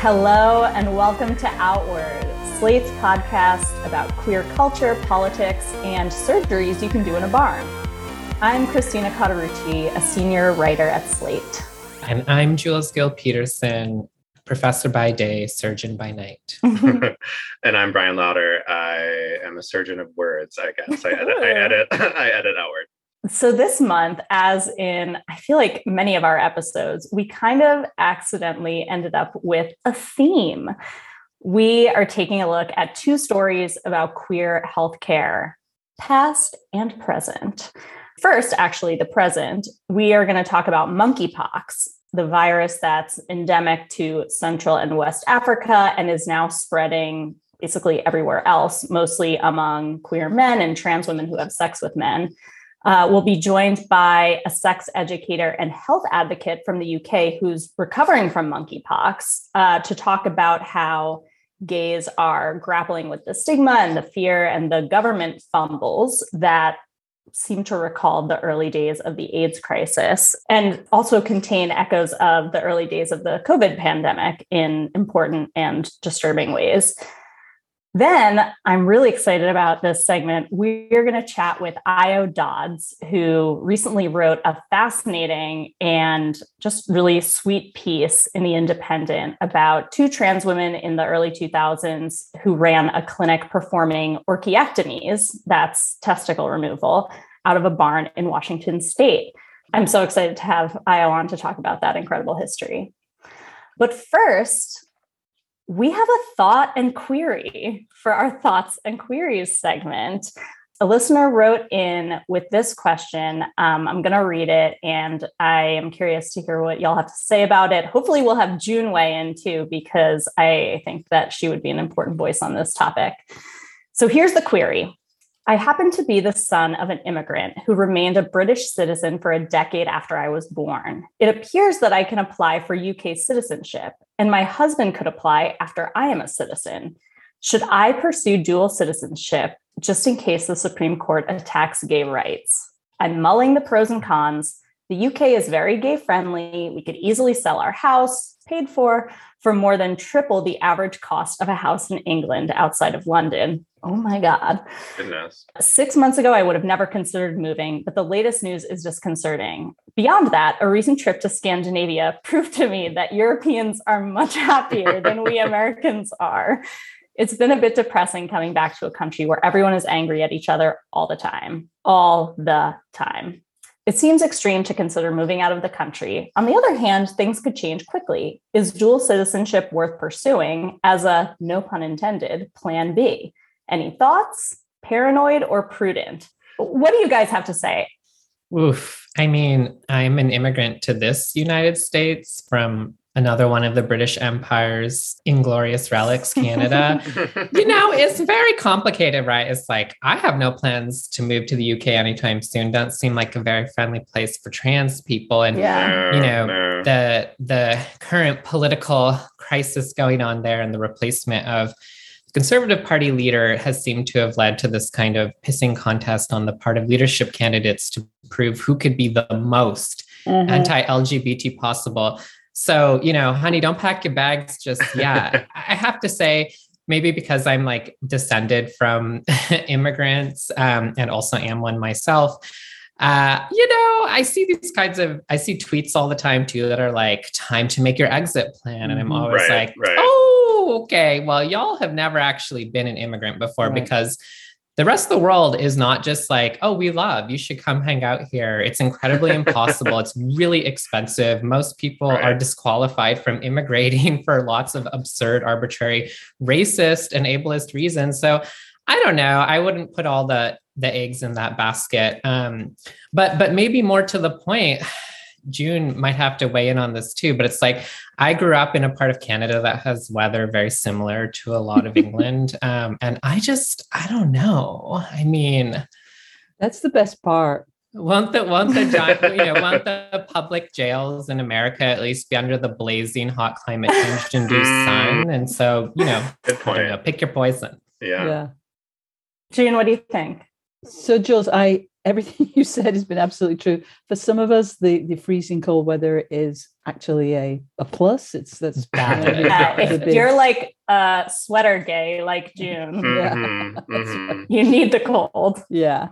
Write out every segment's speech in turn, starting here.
Hello, and welcome to Outward, Slate's podcast about queer culture, politics, and surgeries you can do in a barn. I'm Christina Cauterucci, a senior writer at Slate. And I'm Jules Gill Peterson, professor by day, surgeon by night. and I'm Bryan Lowder. I am a surgeon of words, I guess. I edit, I edit, I edit outward. So, this month, as in, I feel like many of our episodes, we kind of accidentally ended up with a theme. We are taking a look at two stories about queer healthcare, past and present. First, actually, the present, we are going to talk about monkeypox, the virus that's endemic to Central and West Africa and is now spreading basically everywhere else, mostly among queer men and trans women who have sex with men. Uh, we'll be joined by a sex educator and health advocate from the UK who's recovering from monkeypox uh, to talk about how gays are grappling with the stigma and the fear and the government fumbles that seem to recall the early days of the AIDS crisis and also contain echoes of the early days of the COVID pandemic in important and disturbing ways. Then I'm really excited about this segment. We're going to chat with Io Dodds, who recently wrote a fascinating and just really sweet piece in The Independent about two trans women in the early 2000s who ran a clinic performing orchiectomies, that's testicle removal, out of a barn in Washington state. I'm so excited to have Io on to talk about that incredible history. But first, we have a thought and query for our thoughts and queries segment. A listener wrote in with this question. Um, I'm going to read it, and I am curious to hear what y'all have to say about it. Hopefully, we'll have June weigh in too, because I think that she would be an important voice on this topic. So here's the query I happen to be the son of an immigrant who remained a British citizen for a decade after I was born. It appears that I can apply for UK citizenship, and my husband could apply after I am a citizen. Should I pursue dual citizenship just in case the Supreme Court attacks gay rights? I'm mulling the pros and cons. The UK is very gay friendly. We could easily sell our house, paid for, for more than triple the average cost of a house in England outside of London. Oh my God. Goodness. Six months ago, I would have never considered moving, but the latest news is disconcerting. Beyond that, a recent trip to Scandinavia proved to me that Europeans are much happier than we Americans are. It's been a bit depressing coming back to a country where everyone is angry at each other all the time, all the time. It seems extreme to consider moving out of the country. On the other hand, things could change quickly. Is dual citizenship worth pursuing as a, no pun intended, plan B? Any thoughts? Paranoid or prudent? What do you guys have to say? Oof. I mean, I'm an immigrant to this United States from another one of the British Empire's inglorious relics, Canada. you know, it's very complicated, right? It's like, I have no plans to move to the UK anytime soon. Doesn't seem like a very friendly place for trans people. And, yeah. you know, no. the the current political crisis going on there and the replacement of the Conservative Party leader has seemed to have led to this kind of pissing contest on the part of leadership candidates to prove who could be the most mm-hmm. anti LGBT possible. So, you know, honey, don't pack your bags just yeah. I have to say, maybe because I'm like descended from immigrants um, and also am one myself. Uh, you know, I see these kinds of I see tweets all the time too that are like time to make your exit plan. And I'm mm-hmm. always right, like, right. oh, okay, well, y'all have never actually been an immigrant before right. because the rest of the world is not just like, oh, we love, you should come hang out here. It's incredibly impossible. It's really expensive. Most people right. are disqualified from immigrating for lots of absurd, arbitrary, racist, and ableist reasons. So I don't know. I wouldn't put all the the eggs in that basket. Um, but but maybe more to the point, June might have to weigh in on this too, but it's like I grew up in a part of Canada that has weather very similar to a lot of England. Um, and I just, I don't know. I mean, that's the best part. Won't the won't the you know won't the public jails in America at least be under the blazing hot climate change induced sun? And so you know, good point. Know, pick your poison. Yeah. Yeah. June, what do you think? So, Jules, I everything you said has been absolutely true. For some of us, the, the freezing cold weather is actually a, a plus. It's that's bad. yeah, if you're like a sweater gay like June, Mhm, mhm. you need the cold. Yeah.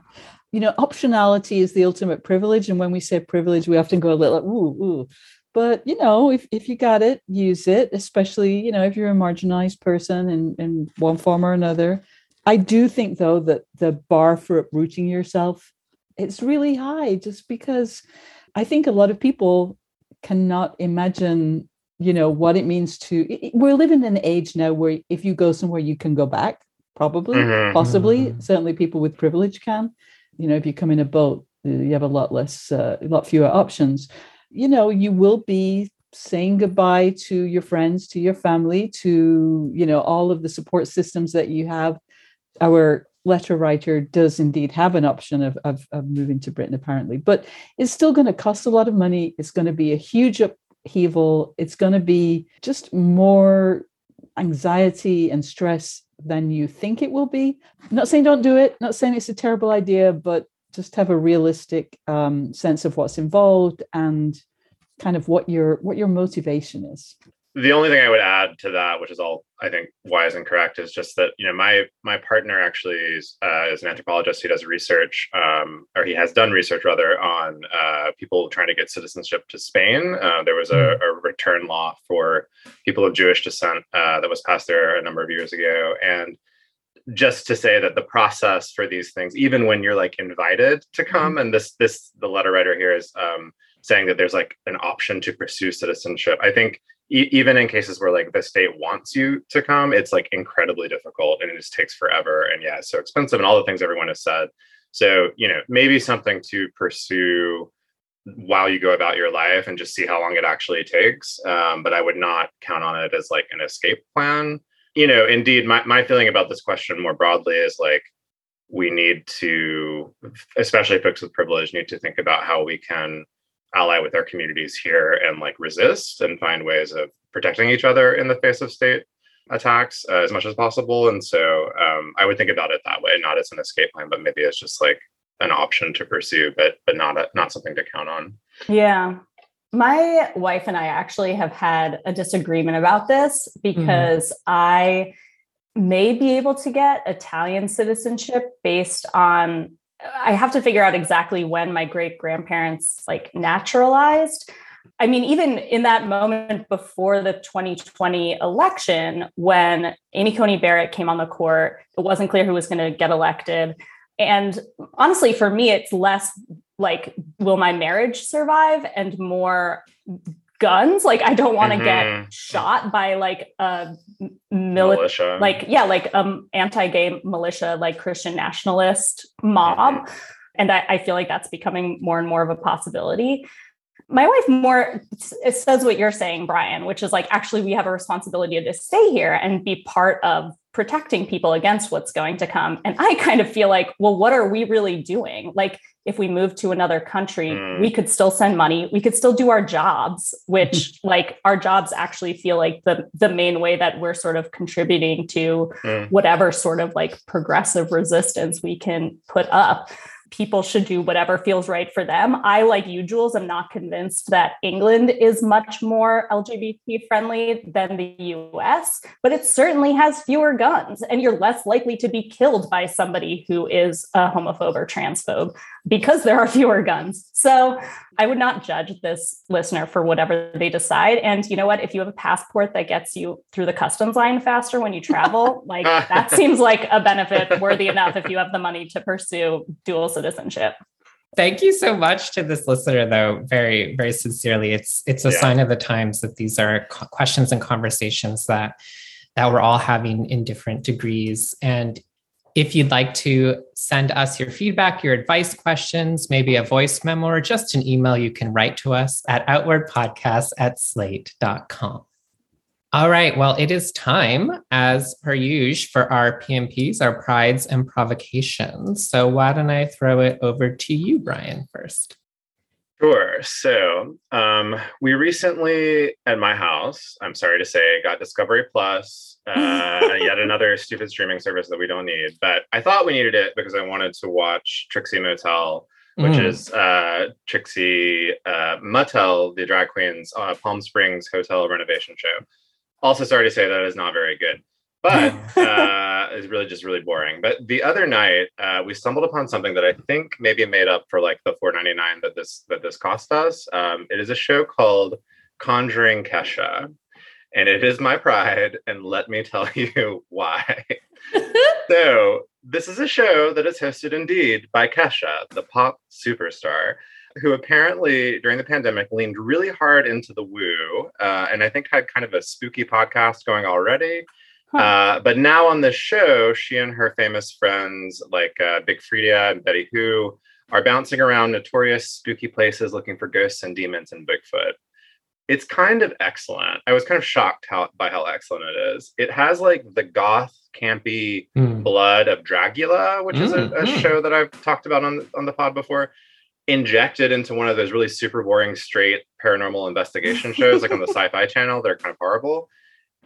You know, optionality is the ultimate privilege. And when we say privilege, we often go a little, like, ooh, ooh. But, you know, if, if you got it, use it, especially, you know, if you're a marginalized person in, in one form or another. I do think, though, that the bar for uprooting yourself, it's really high just because I think a lot of people cannot imagine, you know, what it means to, we're living in an age now where if you go somewhere, you can go back, probably Mhm. possibly Mhm. certainly people with privilege can you know if you come in a boat uh, you have a lot less uh, a lot fewer options you know you will be saying goodbye to your friends to your family to you know all of the support systems that you have our letter writer does indeed have an option of, of, of moving to britain apparently but it's still going to cost a lot of money it's going to be a huge upheaval it's going to be just more anxiety and stress than you think it will be. I'm not saying don't do it, not saying it's a terrible idea, but just have a realistic um, sense of what's involved and kind of what your what your motivation is. The only thing I would add to that, which is all I think wise and correct, is just that you know my my partner actually is, uh, is an anthropologist. He does research, um, or he has done research rather on uh, people trying to get citizenship to Spain. Uh, there was a, a return law for people of Jewish descent uh, that was passed there a number of years ago, and just to say that the process for these things, even when you're like invited to come, and this this the letter writer here is um, saying that there's like an option to pursue citizenship. I think e- even in cases where like the state wants you to come, it's like incredibly difficult and it just takes forever. And yeah, it's so expensive and all the things everyone has said. So, you know, maybe something to pursue while you go about your life and just see how long it actually takes. Um, but I would not count on it as like an escape plan. You know, indeed, my, my feeling about this question more broadly is like, we need to, especially folks with privilege, need to think about how we can ally with our communities here and like resist and find ways of protecting each other in the face of state attacks uh, as much as possible. And so um, I would think about it that way, not as an escape plan, but maybe as just like an option to pursue, but but not a, not something to count on. Yeah. My wife and I actually have had a disagreement about this because I may be able to get Italian citizenship based on I have to figure out exactly when my great grandparents like naturalized. I mean, even in that moment before the 2020 election, when Amy Coney Barrett came on the court, it wasn't clear who was going to get elected. And honestly, for me, it's less like, will my marriage survive and more guns? Like, I don't want to Mhm. get shot by like a military Militia. like yeah like um anti-gay militia like christian nationalist mob and I, I feel like that's becoming more and more of a possibility my wife more it says what you're saying bryan which is like actually we have a responsibility to stay here and be part of protecting people against what's going to come and i kind of feel like well what are we really doing like if we move to another country Mm. we could still send money we could still do our jobs which like our jobs actually feel like the the main way that we're sort of contributing to Mm. whatever sort of like progressive resistance we can put up people should do whatever feels right for them. I, like you, Jules, am not convinced that England is much more LGBT friendly than the US, but it certainly has fewer guns, and you're less likely to be killed by somebody who is a homophobe or transphobe because there are fewer guns. So I would not judge this listener for whatever they decide. And you know what? If you have a passport that gets you through the customs line faster when you travel, like that seems like a benefit worthy enough if you have the money to pursue dual citizenship. Thank you so much to this listener, though. Very, very sincerely, it's it's a Yeah. sign of the times that these are co- questions and conversations that that we're all having in different degrees. And if you'd like to send us your feedback, your advice questions, maybe a voice memo, or just an email, you can write to us at outwardpodcast at slate.com. All right. Well, it is time, as per usual, for our PMPs, our prides and provocations. So why don't I throw it over to you, Bryan, first? Sure. So um, we recently at my house, I'm sorry to say, got Discovery Plus, uh, yet another stupid streaming service that we don't need. But I thought we needed it because I wanted to watch Trixie Motel, which Mm. is uh, Trixie uh, Mattel, the drag queen's uh, Palm Springs hotel renovation show. Also, sorry to say that is not very good, but uh, it's really just really boring. But the other night, uh, we stumbled upon something that I think maybe made up for like the four ninety nine that this that this cost us. Um, it is a show called Conjuring Kesha, and it is my pride. And let me tell you why. so this is a show that is hosted indeed by Kesha, the pop superstar. Who apparently during the pandemic leaned really hard into the woo, uh, and I think had kind of a spooky podcast going already. Huh. Uh, but now on this show, she and her famous friends like uh, Big Freedia and Betty Who are bouncing around notorious spooky places looking for ghosts and demons and Bigfoot. It's kind of excellent. I was kind of shocked how by how excellent it is. It has like the goth campy Mm. blood of Dracula, which is a, Mm, a mm. show that I've talked about on on the pod before, injected into one of those really super boring straight paranormal investigation shows like on the Sci-Fi Channel. They're kind of horrible.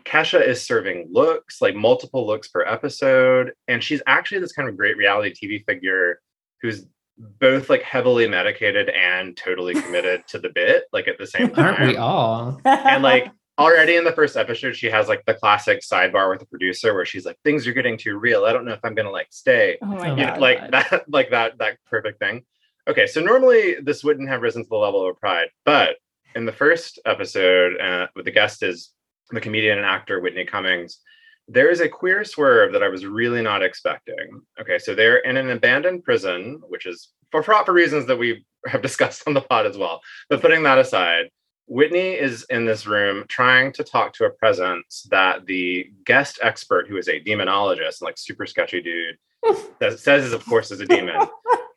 Kesha is serving looks, like multiple looks per episode, and she's actually this kind of great reality TV figure who's both like heavily medicated and totally committed to the bit, like at the same time Aren't we all? and like already in the first episode she has like the classic sidebar with the producer where she's like things are getting too real i don't know if i'm gonna like stay oh my oh You You know, god. like that like that that perfect thing okay so normally this wouldn't have risen to the level of pride but in the first episode uh, with the guest is the comedian and actor whitney cummings there is a queer swerve that i was really not expecting okay so they're in an abandoned prison which is for proper reasons that we have discussed on the pod as well but putting that aside Whitney is in this room trying to talk to a presence that the guest expert, who is a demonologist, and like super sketchy dude, that says is of course is a demon.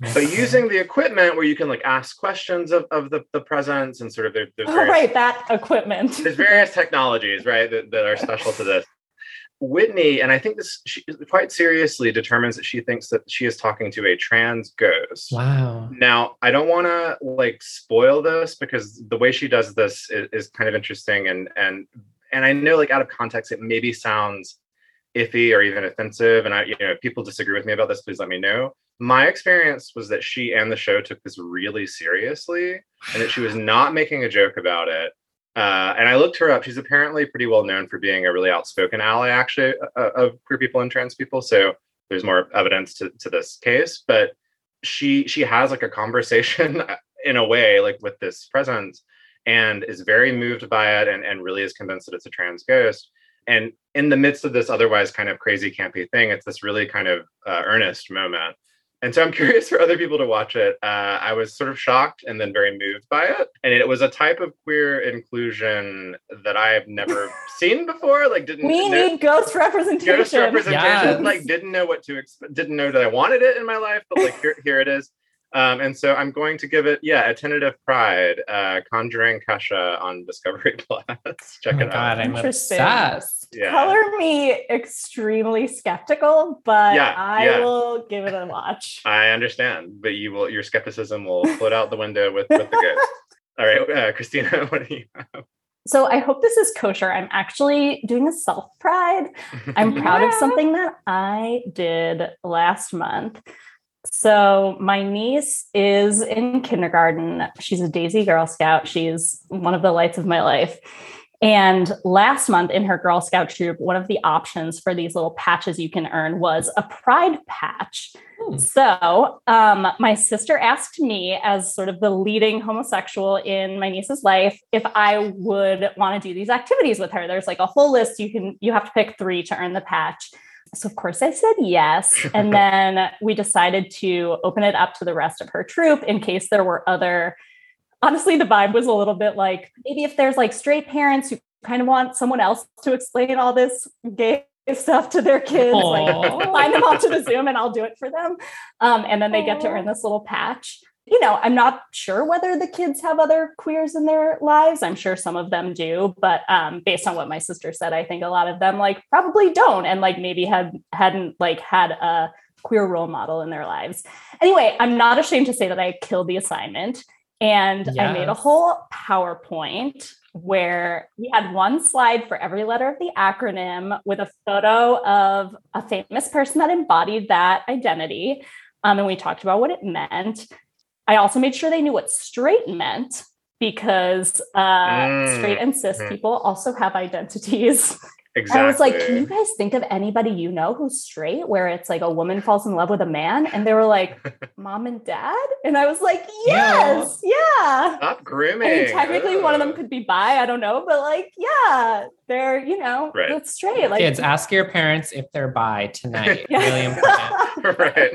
But using the equipment where you can like ask questions of, of the, the presence and sort of there, there's oh various, right, that equipment. there's various technologies, right, that, that are special to this. Whitney, and I think this she quite seriously determines that she thinks that she is talking to a trans ghost. Wow. Now, I don't want to like spoil this because the way she does this is, is kind of interesting, and and and I know like out of context it maybe sounds iffy or even offensive, and I you know if people disagree with me about this, please let me know. My experience was that she and the show took this really seriously, and that she was not making a joke about it. Uh, and I looked her up. She's apparently pretty well known for being a really outspoken ally, actually, uh, of queer people and trans people. So there's more evidence to, to this case. But she she has like a conversation in a way, like with this presence, and is very moved by it, and and really is convinced that it's a trans ghost. And in the midst of this otherwise kind of crazy campy thing, it's this really kind of uh, earnest moment. And so I'm curious for other people to watch it. Uh, I was sort of shocked and then very moved by it. And it was a type of queer inclusion that I have never seen before. Like, didn't we know- need ghost representation. ghost representation. Yes. Like, didn't know what to expect. Didn't know that I wanted it in my life, but like here, here it is. Um, and so I'm going to give it, yeah, a tentative pride. Uh, Conjuring Kesha on Discovery Plus. Check oh my it god, out. I'm Interesting. obsessed. Yeah. Color me extremely skeptical, but Yeah, I yeah. will give it a watch. I understand, but you will. Your skepticism will float out the window with with the ghost. All right, uh, Christina, what do you have? So I hope this is kosher. I'm actually doing a self pride. I'm proud of something that I did last month. So my niece is in kindergarten. She's a Daisy Girl Scout. She's one of the lights of my life. And last month in her Girl Scout troop, one of the options for these little patches you can earn was a pride patch. Hmm. So, um, my sister asked me, as sort of the leading homosexual in my niece's life, if I would want to do these activities with her. There's like a whole list. You can you have to pick three to earn the patch. So of course I said yes, and then we decided to open it up to the rest of her troop in case there were other. Honestly, the vibe was a little bit like maybe if there's like straight parents who kind of want someone else to explain all this gay stuff to their kids, like line them onto the Zoom and I'll do it for them. Um, and then they get to earn this little patch. You know, I'm not sure whether the kids have other queers in their lives. I'm sure some of them do, but um, based on what my sister said, I think a lot of them like probably don't, and like maybe had hadn't like had a queer role model in their lives. Anyway, I'm not ashamed to say that I killed the assignment. And I made a whole PowerPoint where we had one slide for every letter of the acronym with a photo of a famous person that embodied that identity. Um, and we talked about what it meant. I also made sure they knew what straight meant because uh, Mm. straight and cis Mhm. people also have identities. Exactly. I was like, can you guys think of anybody you know who's straight where it's like a woman falls in love with a man? And they were like, mom and dad? And I was like, yes, yeah. Stop I mean, technically one of them could be bi, I don't know, but like, yeah, they're, you know, Right. it's straight. Like, Kids, ask your parents if they're bi tonight. Yeah. Really important. right.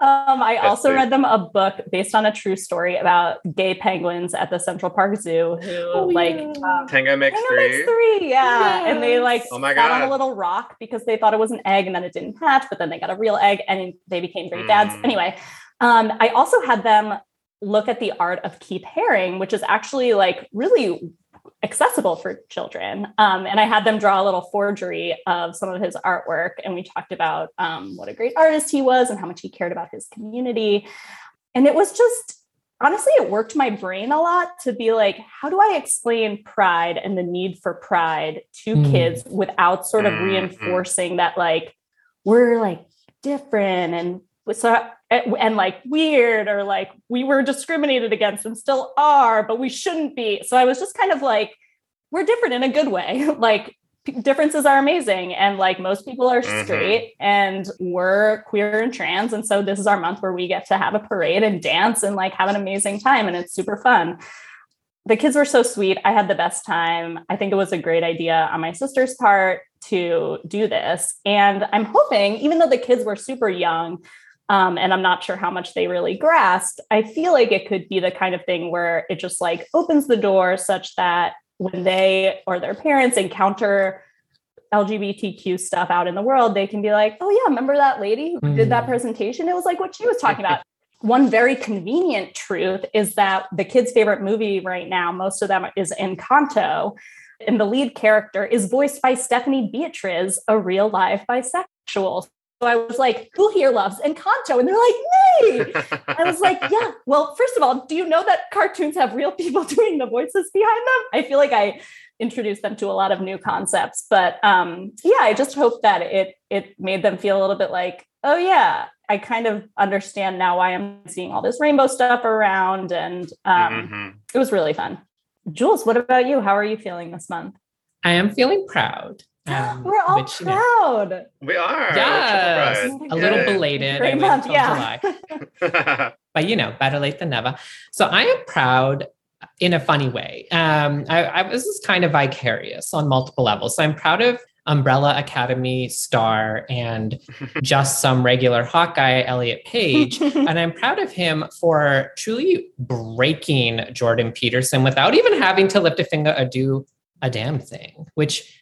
Um, I That's also sweet. read them a book based on a true story about gay penguins at the Central Park Zoo who Oh, like yeah. um, Tango makes Tango three. makes three, yeah. And they like Oh my sat on God. a little rock because they thought it was an egg and then it didn't hatch, but then they got a real egg and they became great dads. Mm. Anyway, um, I also had them look at the art of Keith Haring, which is actually like really accessible for children. Um, and I had them draw a little forgery of some of his artwork. And we talked about um, what a great artist he was and how much he cared about his community. And it was just, honestly, it worked my brain a lot to be like, how do I explain pride and the need for pride to Mm. kids without sort of Mm, mm. reinforcing that, like, we're like different and so and, and like weird or like we were discriminated against and still are but we shouldn't be so i was just kind of like we're different in a good way like p- differences are amazing and like most people are Mhm. straight and we're queer and trans and so this is our month where we get to have a parade and dance and like have an amazing time and it's super fun. The kids were so sweet. I had the best time. I think it was a great idea on my sister's part to do this and i'm hoping even though the kids were super young um, and i'm not sure how much they really grasped i feel like it could be the kind of thing where it just like opens the door such that when they or their parents encounter LGBTQ stuff out in the world, they can be like, oh, yeah, remember that lady who did that Mm. presentation? It was like what she was talking about. One very convenient truth is that the kids' favorite movie right now, most of them is Encanto. And the lead character is voiced by Stephanie Beatriz, a real live bisexual. So I was like, who here loves Encanto? And they're like, me. I was like, yeah. Well, first of all, do you know that cartoons have real people doing the voices behind them? I feel like I introduced them to a lot of new concepts, but um, yeah, I just hope that it it made them feel a little bit like, oh yeah, I kind of understand now why I'm seeing all this rainbow stuff around, and um, Mhm. it was really fun. Jules, what about you? How are you feeling this month? I am feeling proud. Um, We're all which, you know, proud. We are. Yes, We're a little Yay. belated. Great I month, yeah. July. but you know, better late than never. So I am proud in a funny way. Um, I, I this is kind of vicarious on multiple levels. So I'm proud of Umbrella Academy star and just some regular Hawkeye Elliot Page. and I'm proud of him for truly breaking Jordan Peterson without even having to lift a finger or do a damn thing, which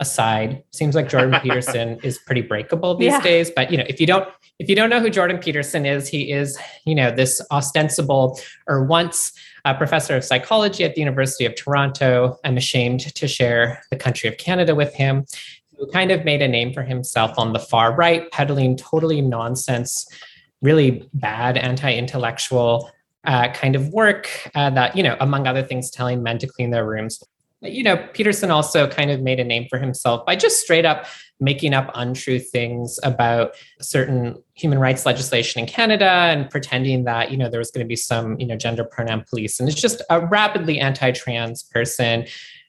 aside seems like Jordan Peterson is pretty breakable these Yeah. days. But you know, if you don't if you don't know who Jordan Peterson is, he is, you know, this ostensible or once a professor of psychology at the University of Toronto. I'm ashamed to share the country of Canada with him, who kind of made a name for himself on the far right, peddling totally nonsense, really bad anti-intellectual uh, kind of work uh, that, you know, among other things, telling men to clean their rooms. You know, Peterson also kind of made a name for himself by just straight up making up untrue things about certain human rights legislation in Canada and pretending that, you know, there was going to be some, you know, gender pronoun police. And it's just a rapidly anti-trans person,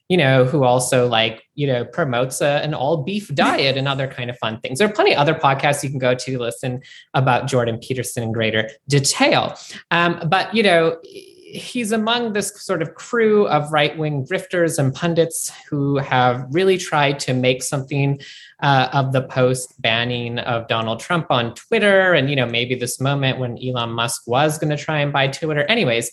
you know, who also like, you know, promotes a, an all beef diet and other kind of fun things. There are plenty of other podcasts you can go to listen about Jordan Peterson in greater detail. Um, but, you know, he's among this sort of crew of right wing grifters and pundits who have really tried to make something uh, of the post banning of Donald Trump on Twitter. And, you know, maybe this moment when Elon Musk was going to try and buy Twitter. Anyways,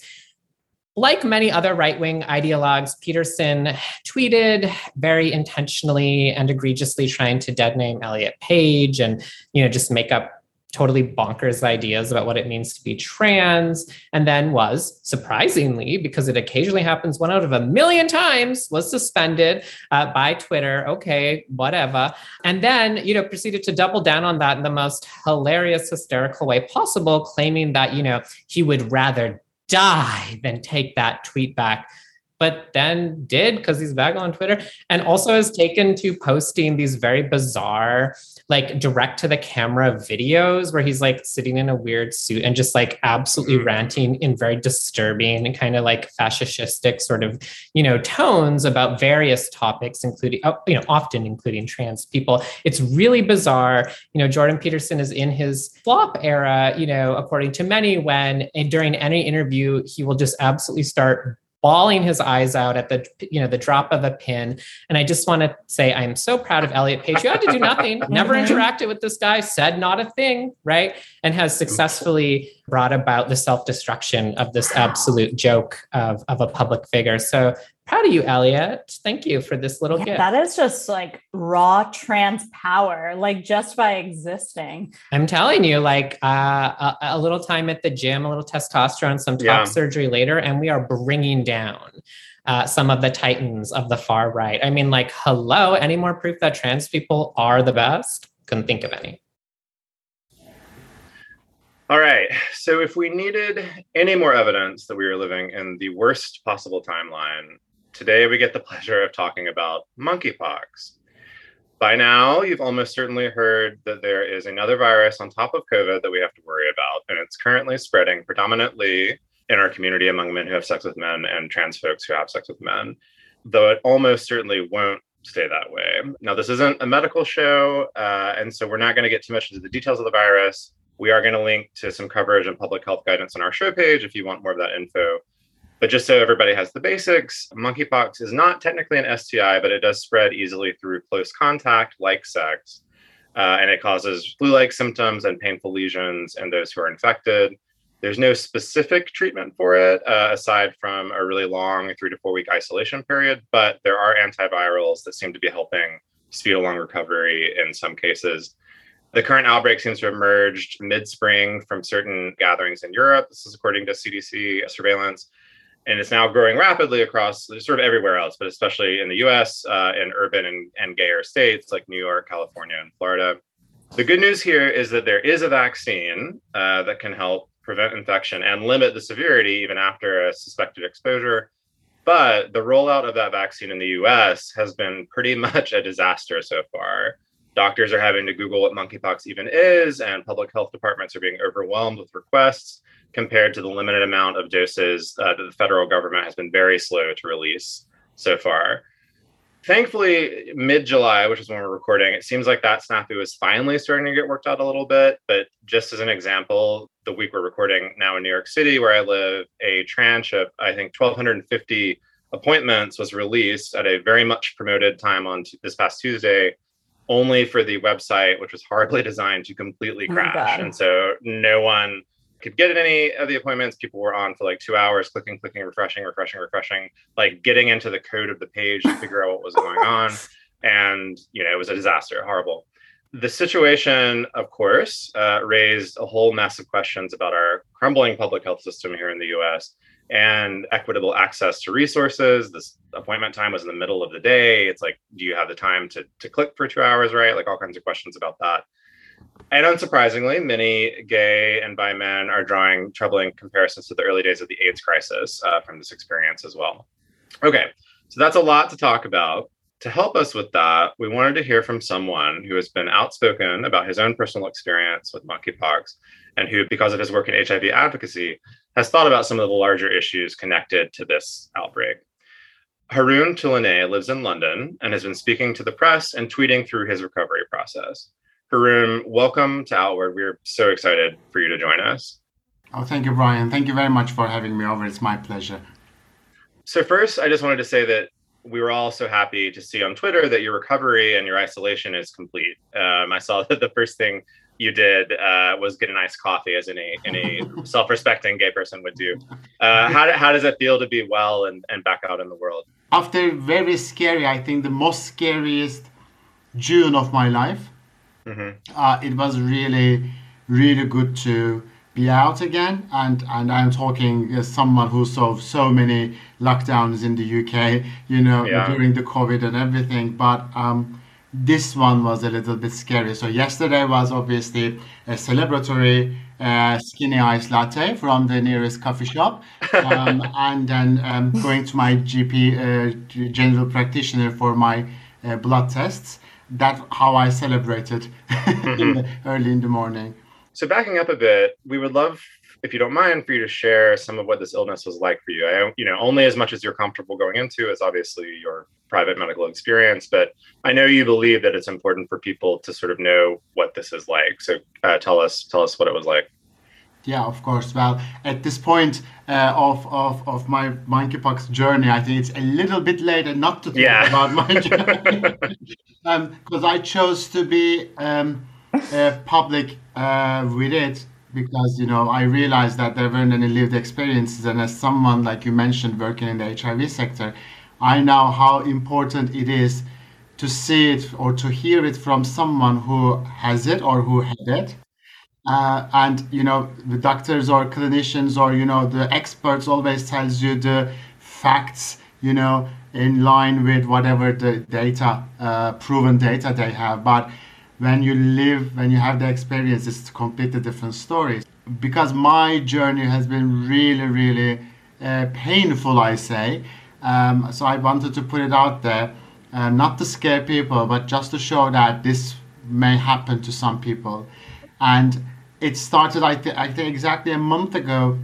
like many other right wing ideologues, Peterson tweeted very intentionally and egregiously trying to dead name Elliot Page and, you know, just make up totally bonkers ideas about what it means to be trans and then was surprisingly because it occasionally happens one out of a million times was suspended uh, by twitter. Okay whatever. And then you know proceeded to double down on that in the most hilarious hysterical way possible claiming that you know he would rather die than take that tweet back but then did because he's back on Twitter and also has taken to posting these very bizarre, like direct to the camera videos where he's like sitting in a weird suit and just like absolutely mm-hmm. ranting in very disturbing and kind of like fascistic sort of, you know, tones about various topics, including, oh, you know, often including trans people. It's really bizarre. You know, Jordan Peterson is in his flop era, you know, according to many, when during any interview, he will just absolutely start bawling his eyes out at the you know the drop of a pin. And i just want to say i'm so proud of elliot page you had to do nothing never mm-hmm. interacted with this guy said not a thing right? And has successfully brought about the self-destruction of this absolute joke of, of a public figure. So proud of you, Elliot. Thank you for this little yeah, gift. That is just like raw trans power, like just by existing. I'm telling you, like uh, a, a, little time at the gym, a little testosterone, some top yeah. surgery later, and we are bringing down. Uh, some of the titans of the far right. I mean, like, hello, any more proof that trans people are the best? Couldn't think of any. All right. So, if we needed any more evidence that we were living in the worst possible timeline, Today, we get the pleasure of talking about monkeypox. By now, you've almost certainly heard that there is another virus on top of COVID that we have to worry about, and it's currently spreading predominantly in our community among men who have sex with men and trans folks who have sex with men, though it almost certainly won't stay that way. Now, this isn't a medical show, uh, and so we're not going to get too much into the details of the virus. We are going to link to some coverage and public health guidance on our show page if you want more of that info. But just so everybody has the basics, monkeypox is not technically an STI, but it does spread easily through close contact, like sex. Uh, and it causes flu like symptoms and painful lesions in those who are infected. There's no specific treatment for it uh, aside from a really long three to four week isolation period, but there are antivirals that seem to be helping speed along recovery in some cases. The current outbreak seems to have emerged mid spring from certain gatherings in Europe. This is according to CDC surveillance and it's now growing rapidly across sort of everywhere else, but especially in the US, uh, in urban and, and gayer states like New York, California, and Florida. The good news here is that there is a vaccine uh, that can help prevent infection and limit the severity even after a suspected exposure. But the rollout of that vaccine in the US has been pretty much a disaster so far. Doctors are having to Google what monkeypox even is, and public health departments are being overwhelmed with requests compared to the limited amount of doses uh, that the federal government has been very slow to release so far. Thankfully, mid July, which is when we're recording, it seems like that snafu is finally starting to get worked out a little bit. But just as an example, the week we're recording now in New York City, where I live, a tranche of, I think, 1,250 appointments was released at a very much promoted time on t- this past Tuesday only for the website, which was horribly designed to completely oh crash. Oh and so no one could get in any of the appointments. People were on for like two hours, clicking, clicking, refreshing, refreshing, refreshing, like getting into the code of the page to figure out what was going on. And, you know, it was a disaster, horrible. The situation, of course, uh, raised a whole mess of questions about our crumbling public health system here in the US and equitable access to resources. This appointment time was in the middle of the day. It's like, do you have the time to, to click for two hours, right? Like all kinds of questions about that. And unsurprisingly, many gay and bi men are drawing troubling comparisons to the early days of the AIDS crisis uh, from this experience as well. Okay, so that's a lot to talk about. To help us with that, we wanted to hear from someone who has been outspoken about his own personal experience with monkeypox and who, because of his work in HIV advocacy, has thought about some of the larger issues connected to this outbreak. Harun Tulunay lives in London and has been speaking to the press and tweeting through his recovery process. Harun, welcome to Outward. We're so excited for you to join us. Oh, thank you, Bryan. Thank you very much for having me over. It's my pleasure. So, first, I just wanted to say that we were all so happy to see on Twitter that your recovery and your isolation is complete. Um, I saw that the first thing you did uh, was get a nice coffee, as any any self-respecting gay person would do. Uh, how, how does it feel to be well and, and back out in the world? After very scary, I think the most scariest June of my life Mm-hmm. Uh, it was really, really good to be out again. And, and I'm talking as someone who saw so many lockdowns in the UK, you know, yeah. during the COVID and everything. But um, this one was a little bit scary. So yesterday was obviously a celebratory uh, skinny ice latte from the nearest coffee shop, um, and then um, going to my GP uh, general practitioner for my uh, blood tests. That's how I celebrated mm-hmm. early in the morning. So backing up a bit, we would love, if you don't mind, for you to share some of what this illness was like for you. I, you know, only as much as you're comfortable going into is obviously your private medical experience, but I know you believe that it's important for people to sort of know what this is like. So uh, tell us, tell us what it was like. Yeah, of course. Well, at this point uh, of, of of my monkeypox journey, I think it's a little bit later not to talk yeah. about my journey because um, I chose to be. Um, uh, public uh, with it because you know I realized that there weren't any lived experiences, and as someone like you mentioned working in the HIV sector, I know how important it is to see it or to hear it from someone who has it or who had it. Uh, and you know the doctors or clinicians or you know the experts always tells you the facts you know in line with whatever the data uh, proven data they have but when you live, when you have the experience, it's completely different stories. Because my journey has been really, really uh, painful, I say. Um, so I wanted to put it out there, uh, not to scare people, but just to show that this may happen to some people. And it started, I, th- I think, exactly a month ago.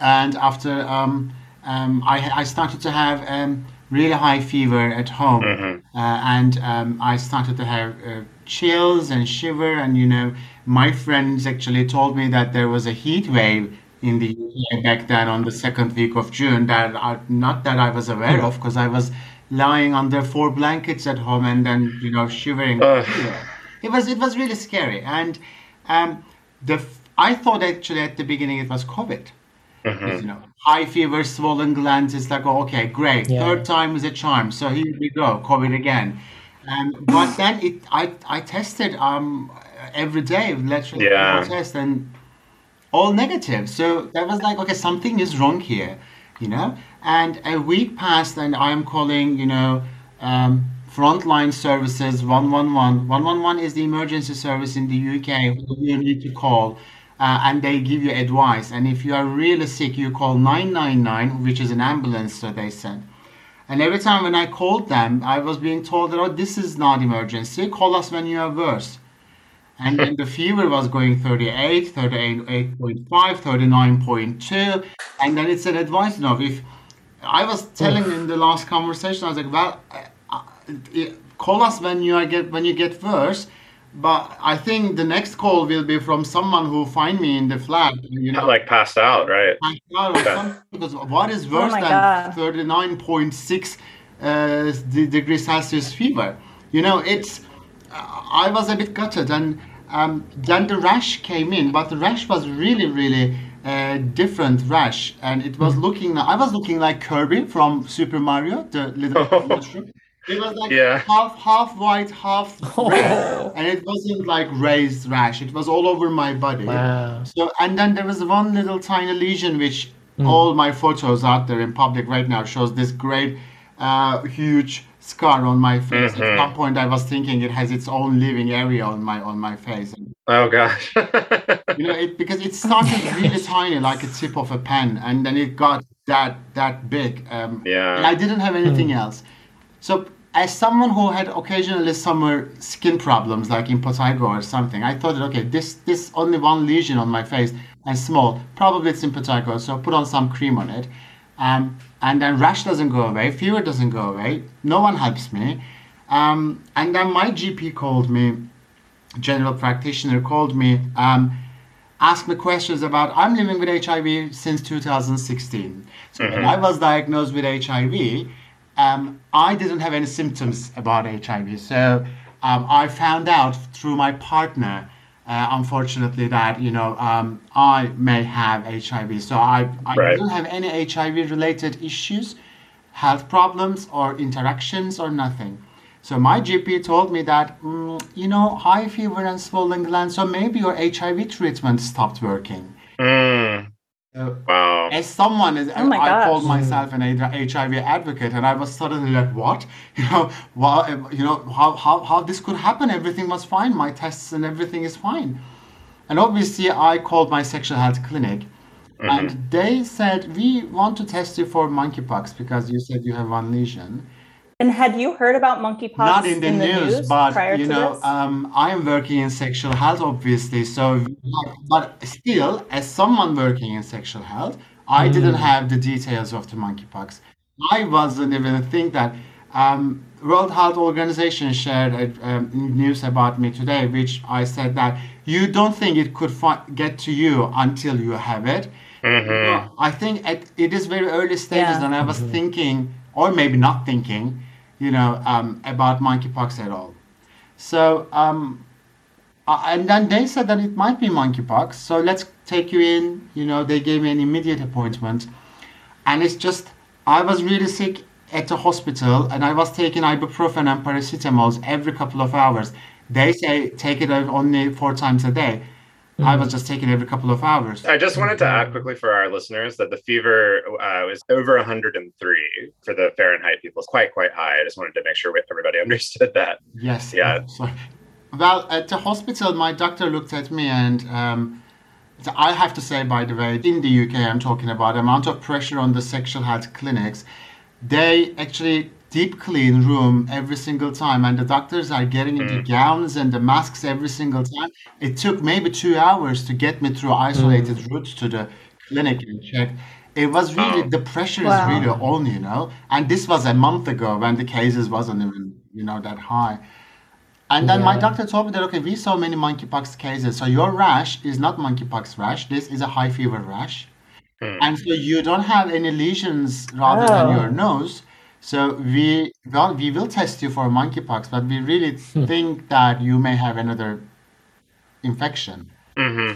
And after um, um, I, I started to have um, really high fever at home, mm-hmm. uh, and um, I started to have uh, chills and shiver. And you know, my friends actually told me that there was a heat wave in the UK back then on the second week of June that I, not that I was aware of because I was lying under four blankets at home and then you know shivering. Uh. It was it was really scary, and um, the I thought actually at the beginning it was COVID. Mm-hmm. You know, high fever, swollen glands. It's like, oh, okay, great. Yeah. Third time is a charm. So here we go, COVID again. Um, but then it, I, I tested um every day, literally yeah. test and all negative. So that was like, okay, something is wrong here, you know. And a week passed, and I am calling, you know, um, frontline services 111. 111 is the emergency service in the UK who you need to call. Uh, and they give you advice. And if you are really sick, you call 999, which is an ambulance, so they said. And every time when I called them, I was being told that, oh, this is not emergency. Call us when you are worse. And then the fever was going 38, 38.5, 39.2. And then it's an advice, you know, if I was telling in the last conversation, I was like, well, uh, call us when you get when you get worse but I think the next call will be from someone who find me in the flat. You know, like passed out, right? Passed out okay. because what is worse oh than thirty nine point six uh, degrees Celsius fever? You know, it's. Uh, I was a bit gutted, and um, then the rash came in, but the rash was really, really uh, different rash, and it was hmm. looking. I was looking like Kirby from Super Mario, the little mushroom. It was like yeah. half half white, half red, and it wasn't like raised rash. It was all over my body. Wow. So and then there was one little tiny lesion which mm. all my photos out there in public right now shows this great, uh, huge scar on my face. Mm-hmm. At some point, I was thinking it has its own living area on my on my face. Oh gosh. you know, it because it started really tiny, like a tip of a pen, and then it got that that big. Um, yeah. And I didn't have anything mm. else. So as someone who had occasionally summer skin problems, like impetigo or something, I thought that okay, this this only one lesion on my face and small, probably it's impetigo, so put on some cream on it, um, and then rash doesn't go away, fever doesn't go away, no one helps me, um, and then my GP called me, general practitioner called me. Um, asked me questions about I'm living with HIV since 2016. So mm-hmm. when I was diagnosed with HIV, um, I didn't have any symptoms about HIV. So um, I found out through my partner, uh, unfortunately, that you know um, I may have HIV. So I, I right. didn't have any HIV related issues, health problems, or interactions, or nothing. So my GP told me that mm, you know high fever and swollen glands. So maybe your HIV treatment stopped working. Mm. Wow as someone is, Oh my I called myself an HIV advocate, and I was suddenly like, "What? You know, well, eh, you know, how, how how this could happen? Everything was fine. My tests and everything is fine." And obviously, I called my sexual health clinic, mm-hmm. and they said, "We want to test you for monkeypox because you said you have one lesion." And had you heard about monkeypox Not in the, news, but prior you to know, this? um, I am working in sexual health, obviously. So, but still, as someone working in sexual health, I didn't have the details of the monkeypox. I wasn't even think that. Um, World Health Organization shared a, um, news about me today, which I said that you don't think it could fi- get to you until you have it. Well, I think at, it is very early stages, Yeah. and I was thinking, or maybe not thinking, you know, um, about monkeypox at all. So, um, uh, and then they said that it might be monkeypox. So let's take you in. You know, they gave me an immediate appointment, and it's just I was really sick at the hospital, and I was taking ibuprofen and paracetamol every couple of hours. They say take it only four times a day. I was just taking every couple of hours. I just wanted to add quickly for our listeners that the fever uh, was over 103 for the Fahrenheit people. It's quite, quite high. I just wanted to make sure everybody understood that. Yes. Yeah. Sorry. Well, at the hospital, my doctor looked at me, and um, I have to say, by the way, in the UK, I'm talking about the amount of pressure on the sexual health clinics. They actually deep clean room every single time, and the doctors are getting into gowns and the masks every single time. It took maybe two hours to get me through isolated routes to the clinic and check. It was really Wow. the pressure Wow. is really on, you know. And this was a month ago when the cases wasn't even, you know, that high. And then my doctor told me that okay, we saw many monkeypox cases. So your rash is not monkeypox rash. This is a high fever rash, Hmm. and so you don't have any lesions rather than Oh. your nose. So we well, we will test you for monkeypox, but we really think that you may have another infection, hmm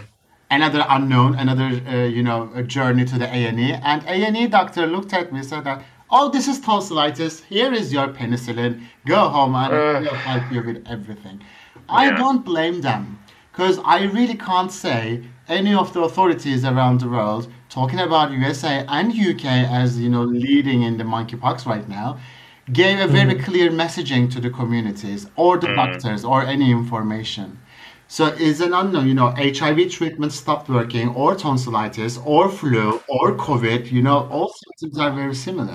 another unknown, another uh, you know a journey to the A and E. And A and E doctor looked at me and said that. Oh, this is tonsillitis. Here is your penicillin. Go home and Ugh. we'll help you with everything. I don't blame them because I really can't say any of the authorities around the world talking about USA and UK as you know leading in the monkeypox right now gave a very clear messaging to the communities or the doctors or any information. So it's an unknown, you know, HIV treatment stopped working, or tonsillitis, or flu, or COVID, you know, all symptoms are very similar.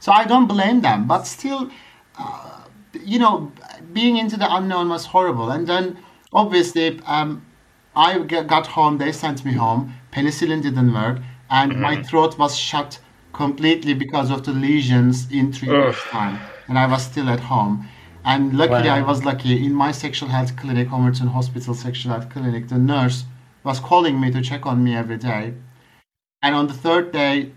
So I don't blame them, but still, uh, you know, being into the unknown was horrible. And then obviously, um, I got home, they sent me home, penicillin didn't work, and my mm-hmm. throat was shut completely because of the lesions in three Ugh. weeks' time. And I was still at home. And luckily, I was lucky. In my sexual health clinic, Homerton Hospital Sexual Health Clinic, the nurse was calling me to check on me every day. And on the third day,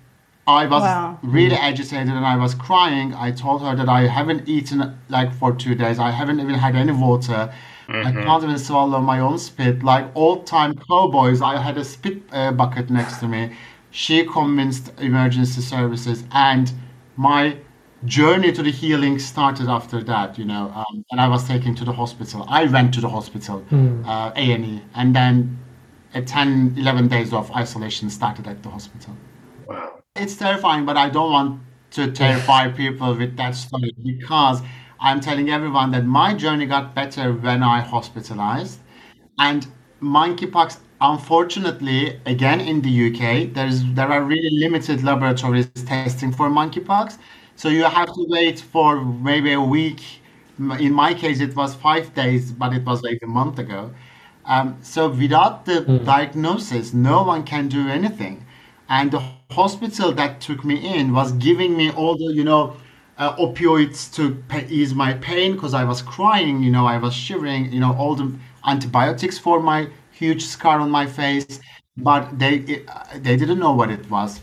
I was Wow. really agitated and I was crying. I told her that I haven't eaten like for two days. I haven't even had any water. I can't even swallow my own spit. Like old time cowboys, I had a spit uh, bucket next to me. She convinced emergency services, and my journey to the healing started after that. You know, um, and I was taken to the hospital. I went to the hospital, uh, A and E, and then a 10, 11 days of isolation started at the hospital Wow. it's terrifying, but I don't want to terrify people with that story because I'm telling everyone that my journey got better when I hospitalized. And monkeypox, unfortunately, again in the UK, there's there are really limited laboratories testing for monkeypox. So you have to wait for maybe a week. In my case, it was five days, but it was like a month ago. Um, so without the diagnosis, no one can do anything. And the hospital that took me in was giving me all the, you know, uh, opioids to ease my pain because I was crying, you know, I was shivering, you know, all the antibiotics for my huge scar on my face, but they it, uh, they didn't know what it was.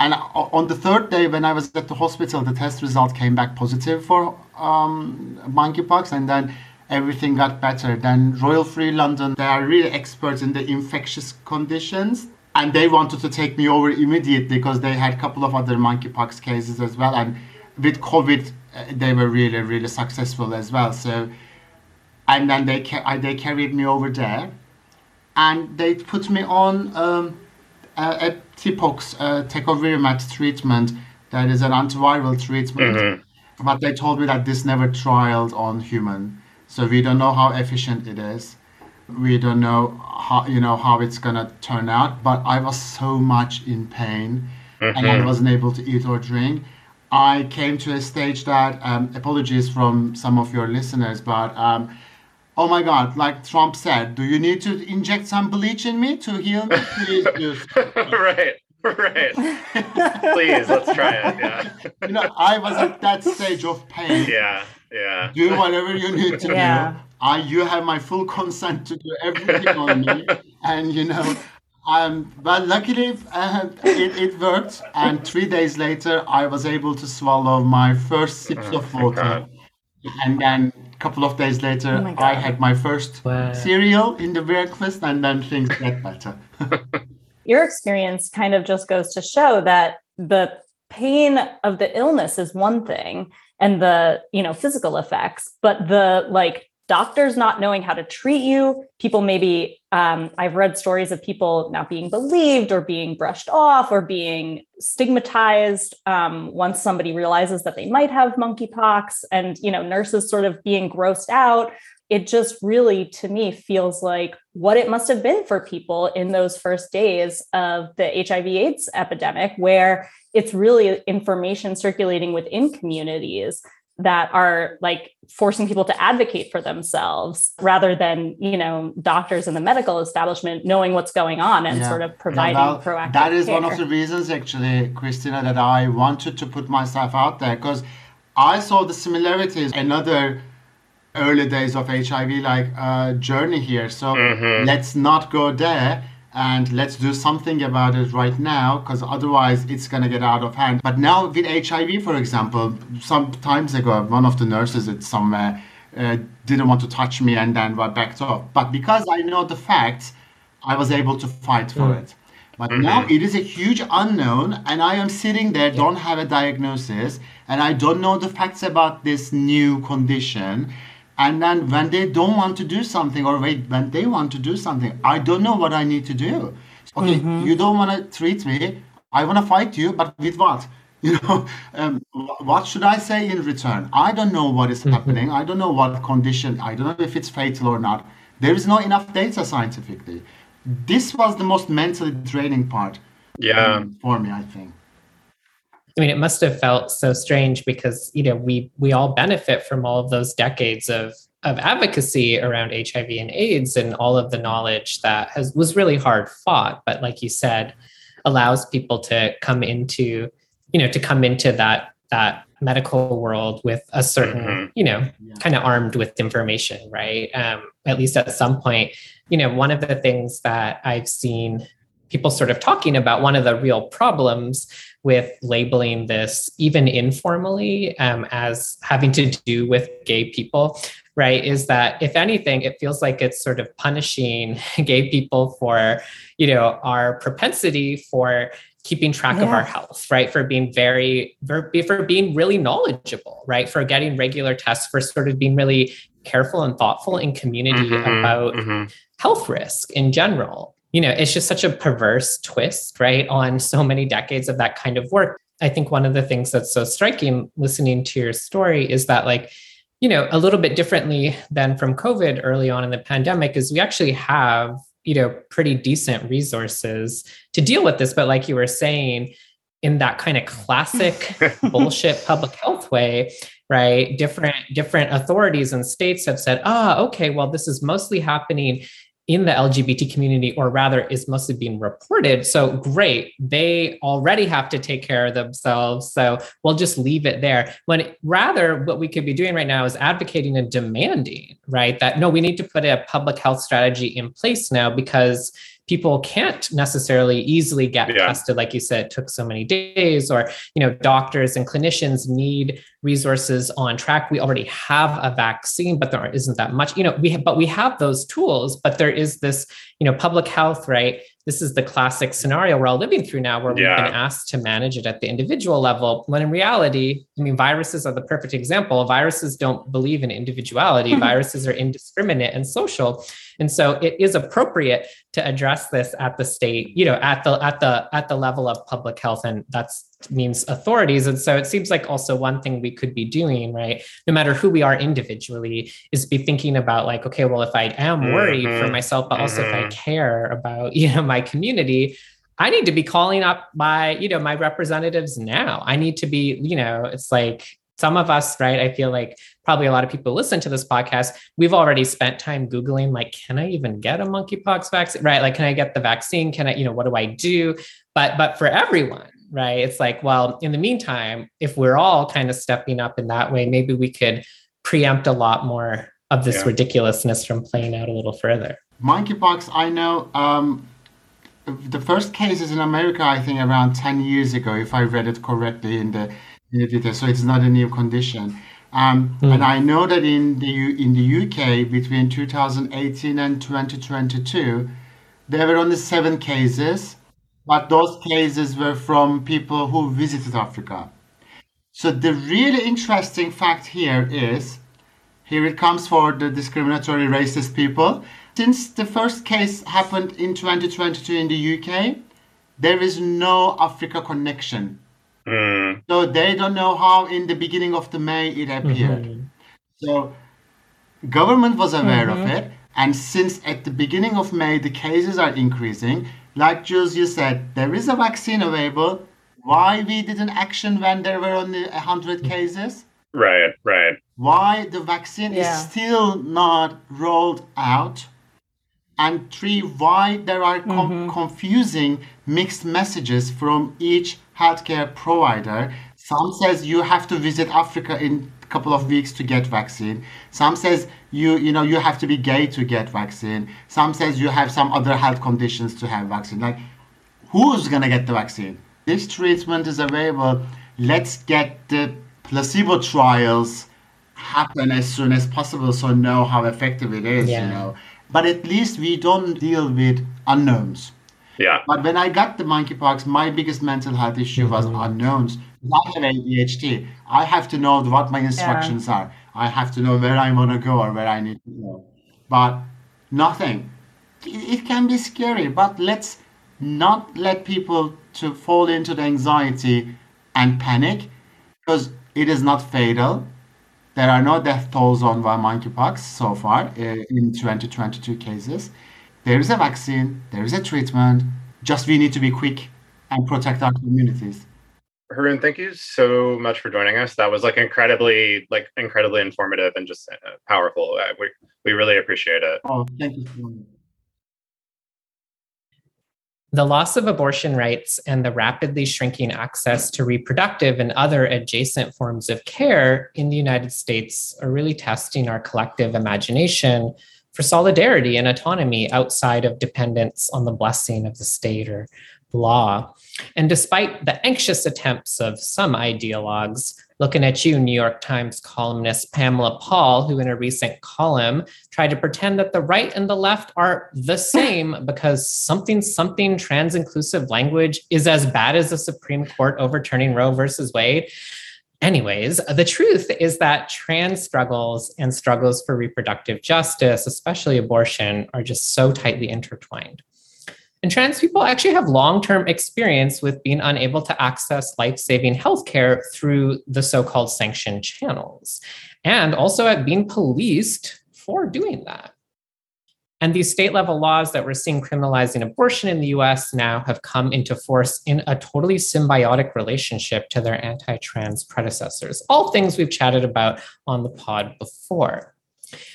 And on the third day, when I was at the hospital, the test result came back positive for um, monkeypox, and then everything got better. Then Royal Free London, they are really experts in the infectious conditions, and they wanted to take me over immediately because they had a couple of other monkeypox cases as well, and with COVID, uh, they were really, really successful as well. So, and then they ca- they carried me over there, and they put me on. Um, uh, a TPOXX, uh, tecovirimat treatment that is an antiviral treatment. Mm-hmm. But they told me that this never trialed on human. So we don't know how efficient it is. We don't know how you know how it's gonna turn out. But I was so much in pain mm-hmm. and I mm-hmm. wasn't able to eat or drink. I came to a stage that um, apologies from some of your listeners, but um, oh my god, like Trump said, do you need to inject some bleach in me to heal me? Please do. right. Right. Please, let's try it. Yeah. You know, I was at that stage of pain. Yeah. Yeah. Do whatever you need to yeah. do. I you have my full consent to do everything on me. And you know, um, but luckily uh, it, it worked. And three days later, I was able to swallow my first sips oh, of water. And then a couple of days later, oh I had my first wow. cereal in the breakfast, and then things get better. your experience kind of just goes to show that the pain of the illness is one thing and the you know physical effects but the like doctors not knowing how to treat you. People maybe um, i've read stories of people not being believed or being brushed off or being stigmatized um, once somebody realizes that they might have monkeypox and you know nurses sort of being grossed out. It just really to me feels like what it must have been for people in those first days of the HIV AIDS epidemic where it's really information circulating within communities that are like forcing people to advocate for themselves rather than you know doctors in the medical establishment knowing what's going on and yeah. sort of providing yeah, well, proactive that is care. one of the reasons actually christina that i wanted to put myself out there because i saw the similarities another early days of hiv like uh, journey here so mm-hmm. let's not go there and let's do something about it right now because otherwise it's going to get out of hand. But now with HIV, for example, some times ago, one of the nurses at somewhere uh, didn't want to touch me and then backed off. But because I know the facts, I was able to fight for mm. it. But mm-hmm. now it is a huge unknown, and I am sitting there, don't have a diagnosis, and I don't know the facts about this new condition and then when they don't want to do something or wait when they want to do something i don't know what i need to do. Okay mm-hmm. you don't want to treat me i want to fight you but with what? You know um, what should i say in return? I don't know what is mm-hmm. happening. I don't know what condition i don't know if it's fatal or not. There is not enough data scientifically. This was the most mentally draining part yeah. um, for me i think I mean, it must have felt so strange because you know we we all benefit from all of those decades of of advocacy around HIV and AIDS and all of the knowledge that has was really hard fought, but like you said, allows people to come into you know to come into that that medical world with a certain mm-hmm. you know yeah. kind of armed with information right um, at least at some point you know one of the things that i've seen people sort of talking about one of the real problems with labeling this even informally um, as having to do with gay people right is that if anything it feels like it's sort of punishing gay people for you know our propensity for keeping track yeah. of our health right for being very for, for being really knowledgeable right for getting regular tests for sort of being really careful and thoughtful in community mm-hmm, about mm-hmm. health risk in general you know, it's just such a perverse twist, right, on so many decades of that kind of work. I think one of the things that's so striking listening to your story is that, like, you know, a little bit differently than from COVID early on in the pandemic, is we actually have, you know, pretty decent resources to deal with this. But like you were saying, in that kind of classic bullshit public health way, right? Different different authorities and states have said, ah, okay, well, this is mostly happening in the LGBT community, or rather is mostly being reported. So great, they already have to take care of themselves. So we'll just leave it there. When rather, what we could be doing right now is advocating and demanding, right? That no, we need to put a public health strategy in place now because people can't necessarily easily get yeah. tested like you said it took so many days or you know doctors and clinicians need resources on track. We already have a vaccine, but there isn't that much. You know, we have, but we have those tools, but there is this, you know, public health, right? This is the classic scenario we're all living through now, where yeah. we've been asked to manage it at the individual level. When in reality, I mean, viruses are the perfect example. Viruses don't believe in individuality. Hmm. viruses are indiscriminate and social, and so it is appropriate to address this at the state, you know, at the at the at the level of public health, and that's means authorities. And so it seems like also one thing we could be doing, right, no matter who we are individually, is be thinking about like, okay, well, if I am worried mm-hmm. for myself, but mm-hmm. also if I mm-hmm. care about, you know, my community, I need to be calling up my, you know, my representatives now. I need to be, you know, it's like some of us, right? I feel like probably a lot of people listen to this podcast. We've already spent time Googling, like, can I even get a monkeypox vaccine? Right. Like, can I get the vaccine? Can I, you know, what do I do? But but for everyone, right? It's like, well, in the meantime, if we're all kind of stepping up in that way, maybe we could preempt a lot more of this yeah. ridiculousness from playing out a little further. Monkeypox, I know um, the first cases in America, I think around 10 years ago, if I read it correctly in the, So it's not a new condition. Um, mm. And I know that in the, in the UK, between 2018 and 2022, there were only seven cases but those cases were from people who visited Africa. So the really interesting fact here is here it comes for the discriminatory racist people. Since the first case happened in 2022 in the UK, there is no Africa connection. Mm. So they don't know how in the beginning of the May it appeared. Mm-hmm. So government was aware mm-hmm. of it and since at the beginning of May the cases are increasing, like Jules, you said, there is a vaccine available. Why we didn't action when there were only 100 cases? Right, right. Why the vaccine yeah. is still not rolled out? And three, why there are com- mm-hmm. confusing mixed messages from each healthcare provider. Some says you have to visit Africa in a couple of weeks to get vaccine. Some says you you know you have to be gay to get vaccine some says you have some other health conditions to have vaccine like who's going to get the vaccine this treatment is available let's get the placebo trials happen as soon as possible so know how effective it is yeah. you know but at least we don't deal with unknowns yeah but when i got the monkeypox my biggest mental health issue mm-hmm. was unknowns I have ADHD. I have to know what my instructions yeah. are. I have to know where I want to go or where I need to go. But nothing. It can be scary, but let's not let people to fall into the anxiety and panic because it is not fatal. There are no death tolls on monkeypox so far uh, in 2022 cases. There is a vaccine, there is a treatment. Just we need to be quick and protect our communities. Harun, thank you so much for joining us. That was like incredibly, like incredibly informative and just uh, powerful. Uh, we we really appreciate it. Oh, thank you. For joining. The loss of abortion rights and the rapidly shrinking access to reproductive and other adjacent forms of care in the United States are really testing our collective imagination for solidarity and autonomy outside of dependence on the blessing of the state or law. And despite the anxious attempts of some ideologues, looking at you, New York Times columnist Pamela Paul, who in a recent column tried to pretend that the right and the left are the same because something, something trans inclusive language is as bad as the Supreme Court overturning Roe versus Wade. Anyways, the truth is that trans struggles and struggles for reproductive justice, especially abortion, are just so tightly intertwined. And trans people actually have long term experience with being unable to access life saving healthcare through the so called sanctioned channels, and also at being policed for doing that. And these state level laws that we're seeing criminalizing abortion in the US now have come into force in a totally symbiotic relationship to their anti trans predecessors, all things we've chatted about on the pod before.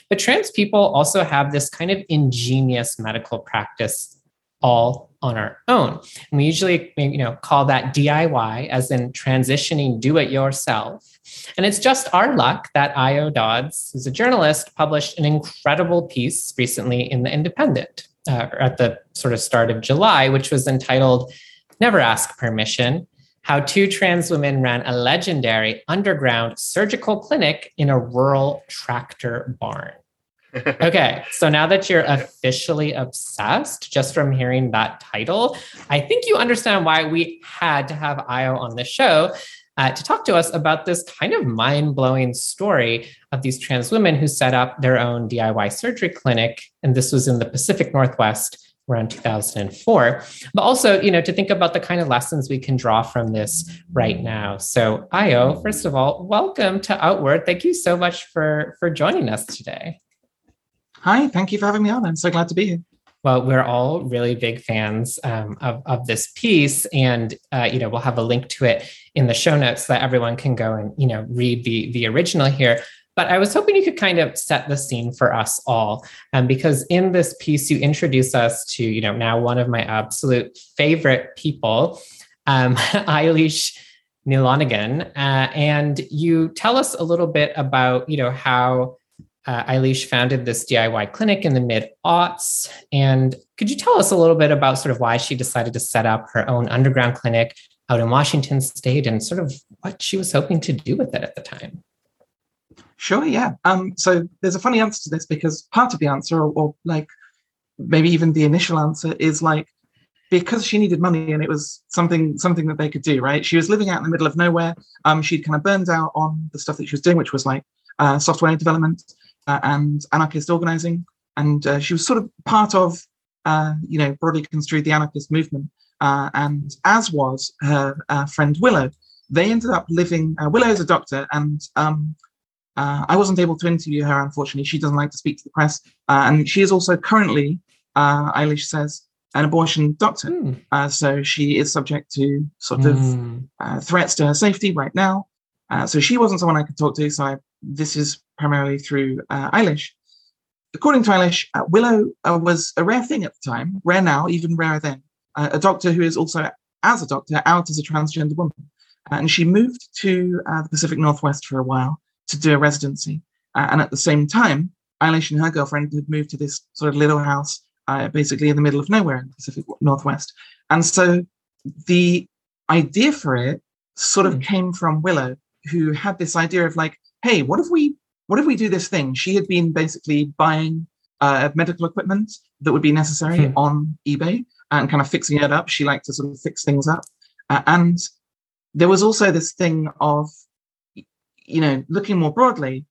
But trans people also have this kind of ingenious medical practice all on our own. And we usually you know call that DIY as in transitioning do it yourself. And it's just our luck that Io Dodds, who's a journalist, published an incredible piece recently in the Independent uh, at the sort of start of July, which was entitled Never Ask Permission how two trans women ran a legendary underground surgical clinic in a rural tractor barn. Okay, so now that you're officially obsessed just from hearing that title, I think you understand why we had to have Io on the show uh, to talk to us about this kind of mind blowing story of these trans women who set up their own DIY surgery clinic. And this was in the Pacific Northwest around 2004 but also you know to think about the kind of lessons we can draw from this right now. So io first of all welcome to outward. Thank you so much for for joining us today hi thank you for having me on i'm so glad to be here well, we're all really big fans um, of, of this piece, and uh, you know we'll have a link to it in the show notes so that everyone can go and you know read the the original here. But I was hoping you could kind of set the scene for us all, um, because in this piece you introduce us to you know now one of my absolute favorite people, um, Eilish Nilonigan, uh, and you tell us a little bit about you know how uh, Eilish founded this DIY clinic in the mid aughts. And could you tell us a little bit about sort of why she decided to set up her own underground clinic out in Washington state and sort of what she was hoping to do with it at the time? Sure, yeah. Um, so there's a funny answer to this because part of the answer, or, or like maybe even the initial answer, is like because she needed money and it was something something that they could do, right? She was living out in the middle of nowhere. Um, she'd kind of burned out on the stuff that she was doing, which was like uh, software development and anarchist organizing. And uh, she was sort of part of, uh, you know, broadly construed the anarchist movement. Uh, and as was her uh, friend Willow. They ended up living, Willow is a doctor, and um, I wasn't able to interview her, unfortunately. She doesn't like to speak to the press. and she is also currently, Eilish says, an abortion doctor. Mm. Uh, so she is subject to sort mm. of hmm. uh, threats to her safety right now. Uh, so she wasn't someone I could talk to. So I, this is primarily through uh, Eilish. According to Eilish, uh, Willow uh, was a rare thing at the time, rare now, even rarer then. Uh, a doctor who is also, as a doctor, out as a transgender woman. and she moved to uh, the Pacific Northwest for a while to do a residency. Uh, and at the same time, Eilish and her girlfriend had moved to this sort of little house, basically in the middle of nowhere in the Pacific Northwest. And so the idea for it sort of mm. came from Willow, who had this idea of like, hey, what if we what if we do this thing? She had been basically buying uh, medical equipment that would be necessary hmm. on eBay and kind of fixing it up. She liked to sort of fix things up. Uh, and there was also this thing of, you know, looking more broadly.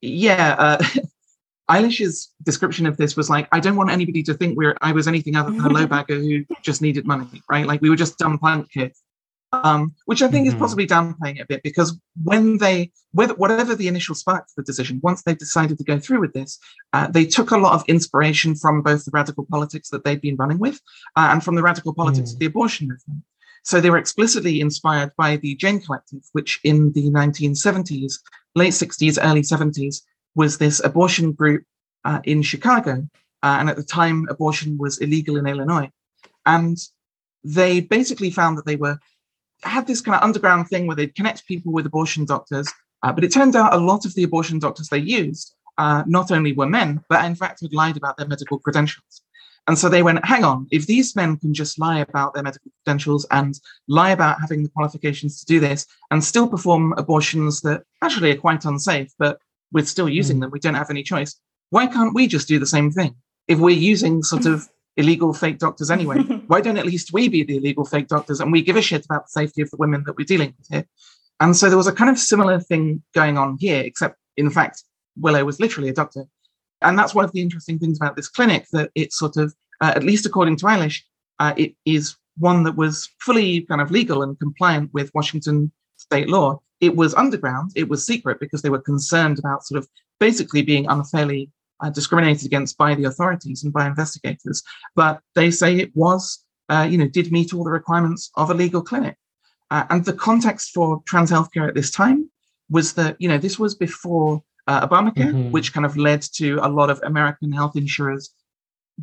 Yeah, uh, Eilish's description of this was like, I don't want anybody to think we're I was anything other than a low bagger who just needed money, right? Like we were just dumb plant kids um, which I think mm-hmm. is possibly downplaying it a bit because when they, whether, whatever the initial spark for the decision, once they decided to go through with this, uh, they took a lot of inspiration from both the radical politics that they'd been running with uh, and from the radical politics mm. of the abortion movement. So they were explicitly inspired by the Jane Collective, which in the 1970s, late 60s, early 70s, was this abortion group uh, in Chicago. Uh, and at the time, abortion was illegal in Illinois. And they basically found that they were had this kind of underground thing where they'd connect people with abortion doctors. Uh, but it turned out a lot of the abortion doctors they used uh, not only were men, but in fact had lied about their medical credentials. And so they went, hang on, if these men can just lie about their medical credentials and lie about having the qualifications to do this and still perform abortions that actually are quite unsafe, but we're still using mm. them, we don't have any choice. Why can't we just do the same thing? If we're using sort of illegal fake doctors anyway. Why don't at least we be the illegal fake doctors and we give a shit about the safety of the women that we're dealing with here? And so there was a kind of similar thing going on here, except in fact, Willow was literally a doctor. And that's one of the interesting things about this clinic that it's sort of, uh, at least according to Eilish, uh, it is one that was fully kind of legal and compliant with Washington state law. It was underground, it was secret because they were concerned about sort of basically being unfairly uh, discriminated against by the authorities and by investigators, but they say it was, uh, you know, did meet all the requirements of a legal clinic. Uh, and the context for trans healthcare at this time was that, you know, this was before uh, Obamacare, mm-hmm. which kind of led to a lot of American health insurers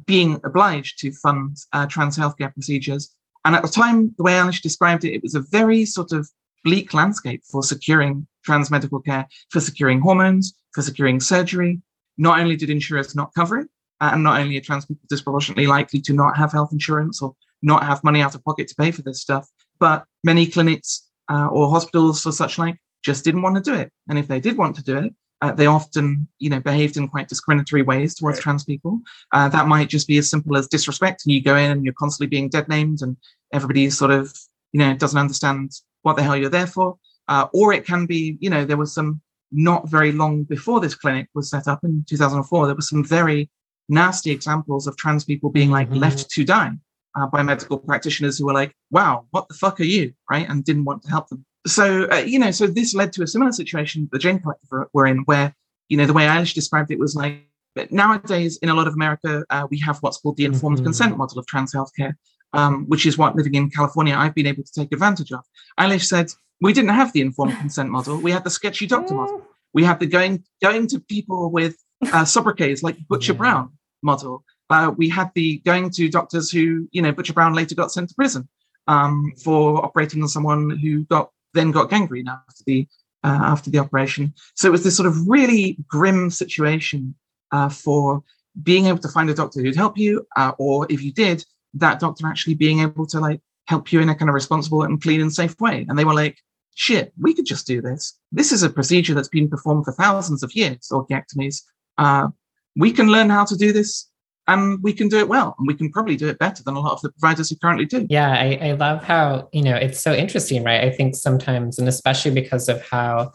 being obliged to fund uh, trans healthcare procedures. And at the time, the way Eilish described it, it was a very sort of bleak landscape for securing trans medical care, for securing hormones, for securing surgery, not only did insurers not cover it, uh, and not only are trans people disproportionately likely to not have health insurance or not have money out of pocket to pay for this stuff, but many clinics uh, or hospitals or such like just didn't want to do it. And if they did want to do it, uh, they often, you know, behaved in quite discriminatory ways towards right. trans people. Uh, that might just be as simple as disrespect, and you go in and you're constantly being dead named, and everybody sort of, you know, doesn't understand what the hell you're there for. Uh, or it can be, you know, there was some not very long before this clinic was set up in 2004. There were some very nasty examples of trans people being like mm-hmm. left to die uh, by medical practitioners who were like, "Wow, what the fuck are you?" right, and didn't want to help them so uh, you know, so this led to a similar situation the Jane Collective were in, where you know the way Eilish described it was like but nowadays in a lot of America uh, we have what's called the informed mm-hmm. consent model of trans healthcare, um, which is what living in California I've been able to take advantage of. Eilish said we didn't have the informed consent model; we had the sketchy doctor model. We had the going going to people with uh, sobriquets like Butcher yeah. Brown model. Uh, we had the going to doctors who you know Butcher Brown later got sent to prison um, for operating on someone who got then got gangrene after the uh, after the operation. So it was this sort of really grim situation uh, for being able to find a doctor who'd help you, uh, or if you did, that doctor actually being able to like help you in a kind of responsible and clean and safe way. And they were like, "Shit, we could just do this. This is a procedure that's been performed for thousands of years, orchiectomies. Uh, we can learn how to do this and we can do it well and we can probably do it better than a lot of the providers who currently do yeah I, I, love how you know it's so interesting right i think sometimes and especially because of how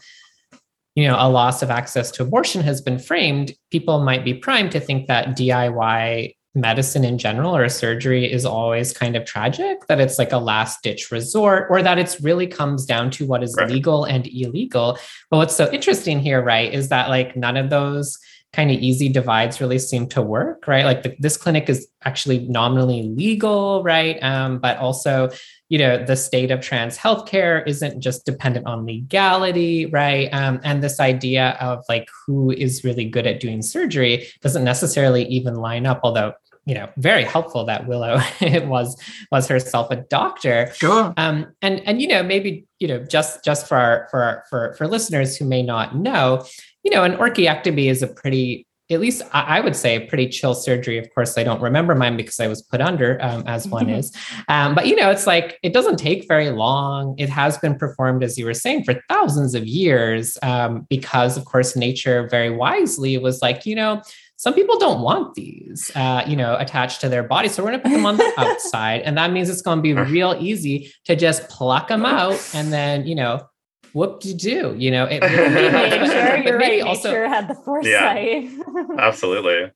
you know a loss of access to abortion has been framed people might be primed to think that diy medicine in general or surgery is always kind of tragic that it's like a last ditch resort or that it's really comes down to what is right. legal and illegal but what's so interesting here right is that like none of those kind of easy divides really seem to work, right? Like the, this clinic is actually nominally legal, right? Um, but also, you know, the state of trans healthcare isn't just dependent on legality, right? Um, and this idea of like who is really good at doing surgery doesn't necessarily even line up, although you know very helpful that willow was was herself a doctor sure um and and you know maybe you know just just for our, for our, for for listeners who may not know you know, an orchiectomy is a pretty, at least I would say, a pretty chill surgery. Of course, I don't remember mine because I was put under, um, as one is. Um, but you know, it's like it doesn't take very long. It has been performed, as you were saying, for thousands of years, um, because of course, nature very wisely was like, you know, some people don't want these, uh, you know, attached to their body. So we're going to put them on the outside. And that means it's going to be real easy to just pluck them out and then, you know, whoop de do you know it really sure you're right also nature had the foresight. Yeah, absolutely.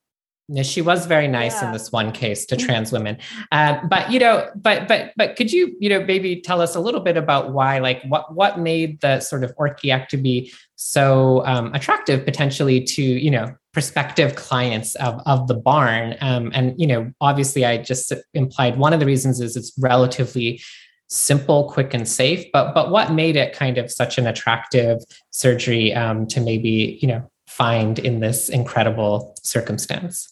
Yeah, she was very nice yeah. in this one case to trans women. Uh, but you know but but but could you you know maybe tell us a little bit about why like what what made the sort of orchiectomy so um, attractive potentially to you know prospective clients of, of the barn? Um, and you know obviously i just implied one of the reasons is it's relatively simple, quick, and safe. But but what made it kind of such an attractive surgery um, to maybe you know find in this incredible circumstance?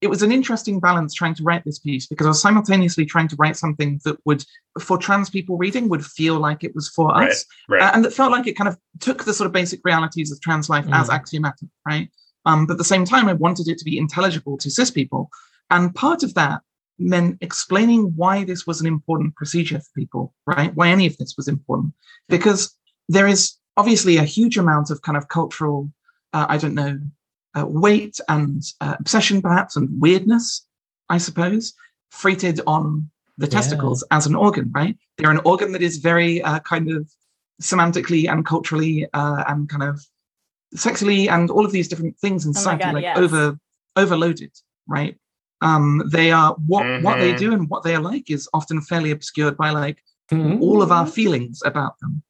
It was an interesting balance trying to write this piece because I was simultaneously trying to write something that would, for trans people reading, would feel like it was for right, us, right. and that felt like it kind of took the sort of basic realities of trans life mm. as axiomatic, right? Um, but at the same time, I wanted it to be intelligible to cis people, and part of that meant explaining why this was an important procedure for people, right? Why any of this was important. Because there is obviously a huge amount of kind of cultural, uh, I don't know, uh, weight and uh, obsession perhaps and weirdness, I suppose, freighted on the yeah. testicles as an organ, right? They're an organ that is very uh, kind of semantically and culturally uh, and kind of sexually and all of these different things in oh society God, like yes. over overloaded, right? Um, they are what mm-hmm. what they mm-hmm. do and what they are like is often fairly obscured by like mm-hmm. all of our feelings about them.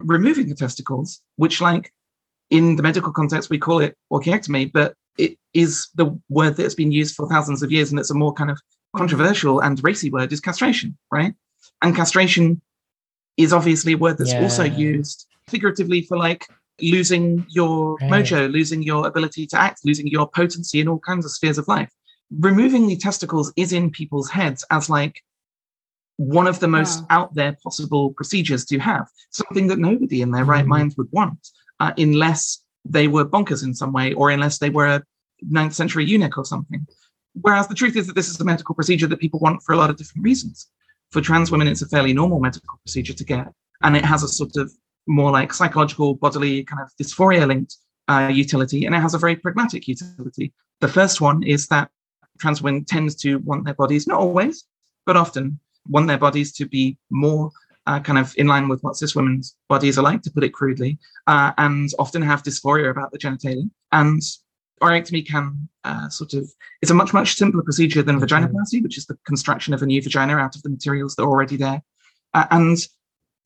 Removing the testicles, which like in the medical context we call it orchiectomy, but it is the word that's been used for thousands of years, and it's a more kind of controversial and racy word is castration, right? And castration is obviously a word that's yeah. also used figuratively for like losing your right. mojo, losing your ability to act, losing your potency in all kinds of spheres of life removing the testicles is in people's heads as like one of the most out there possible procedures to have, something that nobody in their right mind would want, uh, unless they were bonkers in some way or unless they were a ninth century eunuch or something. Whereas the truth is that this is a medical procedure that people want for a lot of different reasons. for trans women, it's a fairly normal medical procedure to get, and it has a sort of more like psychological, bodily kind of dysphoria linked uh, utility, and it has a very pragmatic utility. The first one is that trans women tend to want their bodies, not always, but often, want their bodies to be more uh, kind of in line with what cis women's bodies are like, to put it crudely, uh, and often have dysphoria about the genitalia. And orchiectomy can uh, sort of it's a much much simpler procedure than vaginoplasty, which is the construction of a new vagina out of the materials that are already there. Uh, and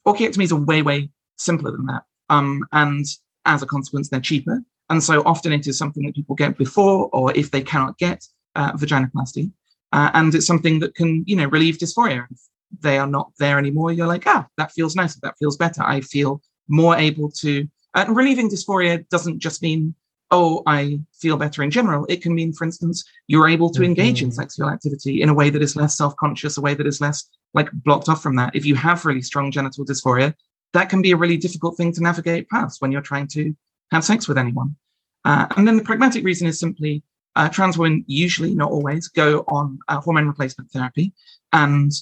orchiectomy is a way way simpler than that. Um, and as a consequence, they're cheaper. And so often it is something that people get before, or if they cannot get uh, vaginoplasty, uh, and it's something that can you know relieve dysphoria. If they are not there anymore, you're like, ah, that feels nicer, that feels better. I feel more able to. And relieving dysphoria doesn't just mean oh, I feel better in general. It can mean, for instance, you're able to engage mm-hmm. in sexual activity in a way that is less self conscious, a way that is less like blocked off from that. If you have really strong genital dysphoria, that can be a really difficult thing to navigate past when you're trying to have sex with anyone. Uh, and then the pragmatic reason is simply uh, trans women usually, not always, go on uh, hormone replacement therapy. And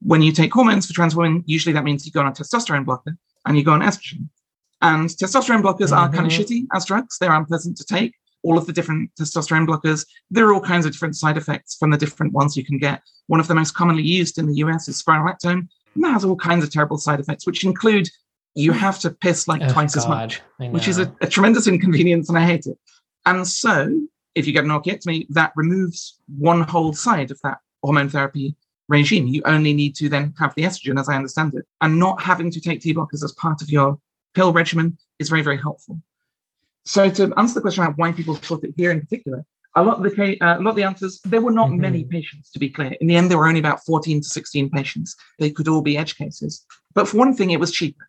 when you take hormones for trans women, usually that means you go on a testosterone blocker and you go on estrogen. And testosterone blockers mm-hmm. are kind of shitty as drugs. They're unpleasant to take. All of the different testosterone blockers, there are all kinds of different side effects from the different ones you can get. One of the most commonly used in the US is spironolactone, and that has all kinds of terrible side effects, which include you have to piss like oh, twice God, as much, which is a, a tremendous inconvenience, and I hate it. And so, if you get an orchiectomy, that removes one whole side of that hormone therapy regime. You only need to then have the estrogen, as I understand it, and not having to take T blockers as part of your pill regimen is very, very helpful. So to answer the question about why people took it here in particular, a lot of the uh, a lot of the answers there were not mm-hmm. many patients to be clear. In the end, there were only about 14 to 16 patients. They could all be edge cases. But for one thing, it was cheaper.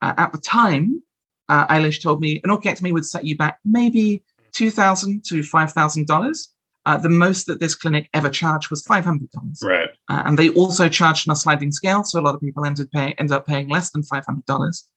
Uh, at the time, uh, Eilish told me an orchiectomy would set you back maybe two thousand to five thousand dollars. Uh, the most that this clinic ever charged was five hundred dollars. Right. Uh, and they also charged on a sliding scale, so a lot of people ended pay end up paying less than five hundred dollars.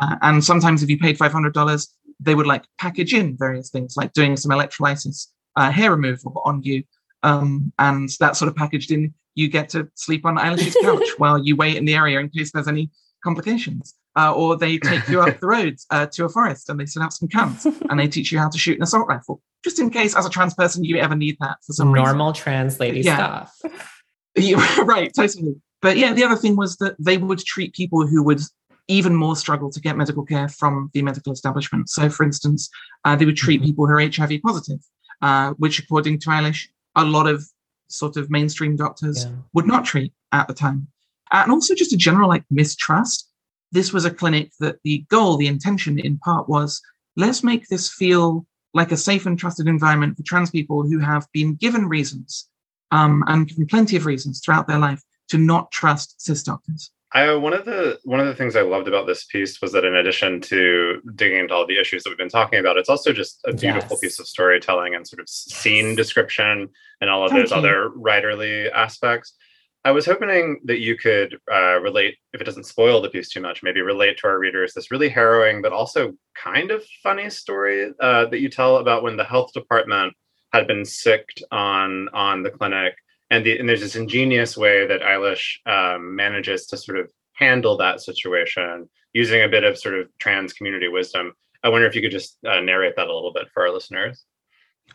Uh, and sometimes if you paid $500, they would like package in various things, like doing some electrolysis, uh, hair removal on you. Um, and that sort of packaged in, you get to sleep on Eilish's couch while you wait in the area in case there's any complications. Uh, or they take you up the roads uh, to a forest and they set up some camps and they teach you how to shoot an assault rifle, just in case, as a trans person, you ever need that for some normal reason. trans lady yeah. stuff. Yeah, right, totally. But yeah, the other thing was that they would treat people who would even more struggle to get medical care from the medical establishment. So, for instance, uh, they would treat mm-hmm. people who are HIV positive, uh, which, according to Eilish, a lot of sort of mainstream doctors yeah. would not treat at the time. And also, just a general like mistrust. This was a clinic that the goal, the intention in part was let's make this feel like a safe and trusted environment for trans people who have been given reasons um, and given plenty of reasons throughout their life to not trust cis doctors. I one of the one of the things I loved about this piece was that in addition to digging into all the issues that we've been talking about, it's also just a beautiful yes. piece of storytelling and sort of scene description and all of Thank those you. other writerly aspects. I was hoping that you could uh, relate, if it doesn't spoil the piece too much, maybe relate to our readers this really harrowing but also kind of funny story uh, that you tell about when the health department had been sicked on on the clinic and, the, and there's this ingenious way that Eilish um, manages to sort of handle that situation using a bit of sort of trans community wisdom. I wonder if you could just uh, narrate that a little bit for our listeners.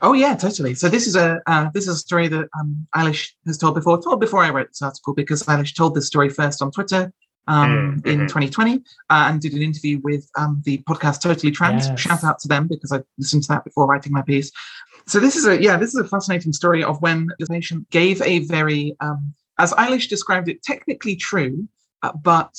Oh yeah, totally. So this is a uh, this is a story that um, Eilish has told before. Told before I wrote this article because Eilish told this story first on Twitter um, mm-hmm. in 2020 uh, and did an interview with um, the podcast Totally Trans. Yes. Shout out to them because I listened to that before writing my piece. So this is a yeah, this is a fascinating story of when the patient gave a very, um, as Eilish described it, technically true, uh, but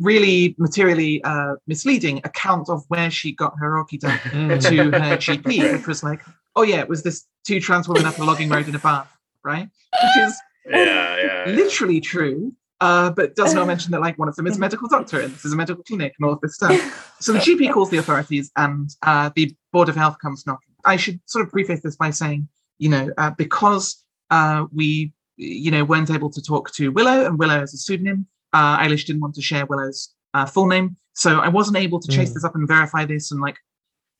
really materially uh, misleading account of where she got her orchid to her GP, which was like, oh yeah, it was this two trans women up a logging road in a bath, right? Which is yeah, yeah, literally true. Uh, but does not mention that like one of them is a medical doctor and this is a medical clinic and all of this stuff. So the GP calls the authorities and uh, the Board of Health comes knocking. I should sort of preface this by saying, you know, uh, because uh, we, you know, weren't able to talk to Willow, and Willow is a pseudonym. Uh, Eilish didn't want to share Willow's uh, full name, so I wasn't able to chase mm. this up and verify this and like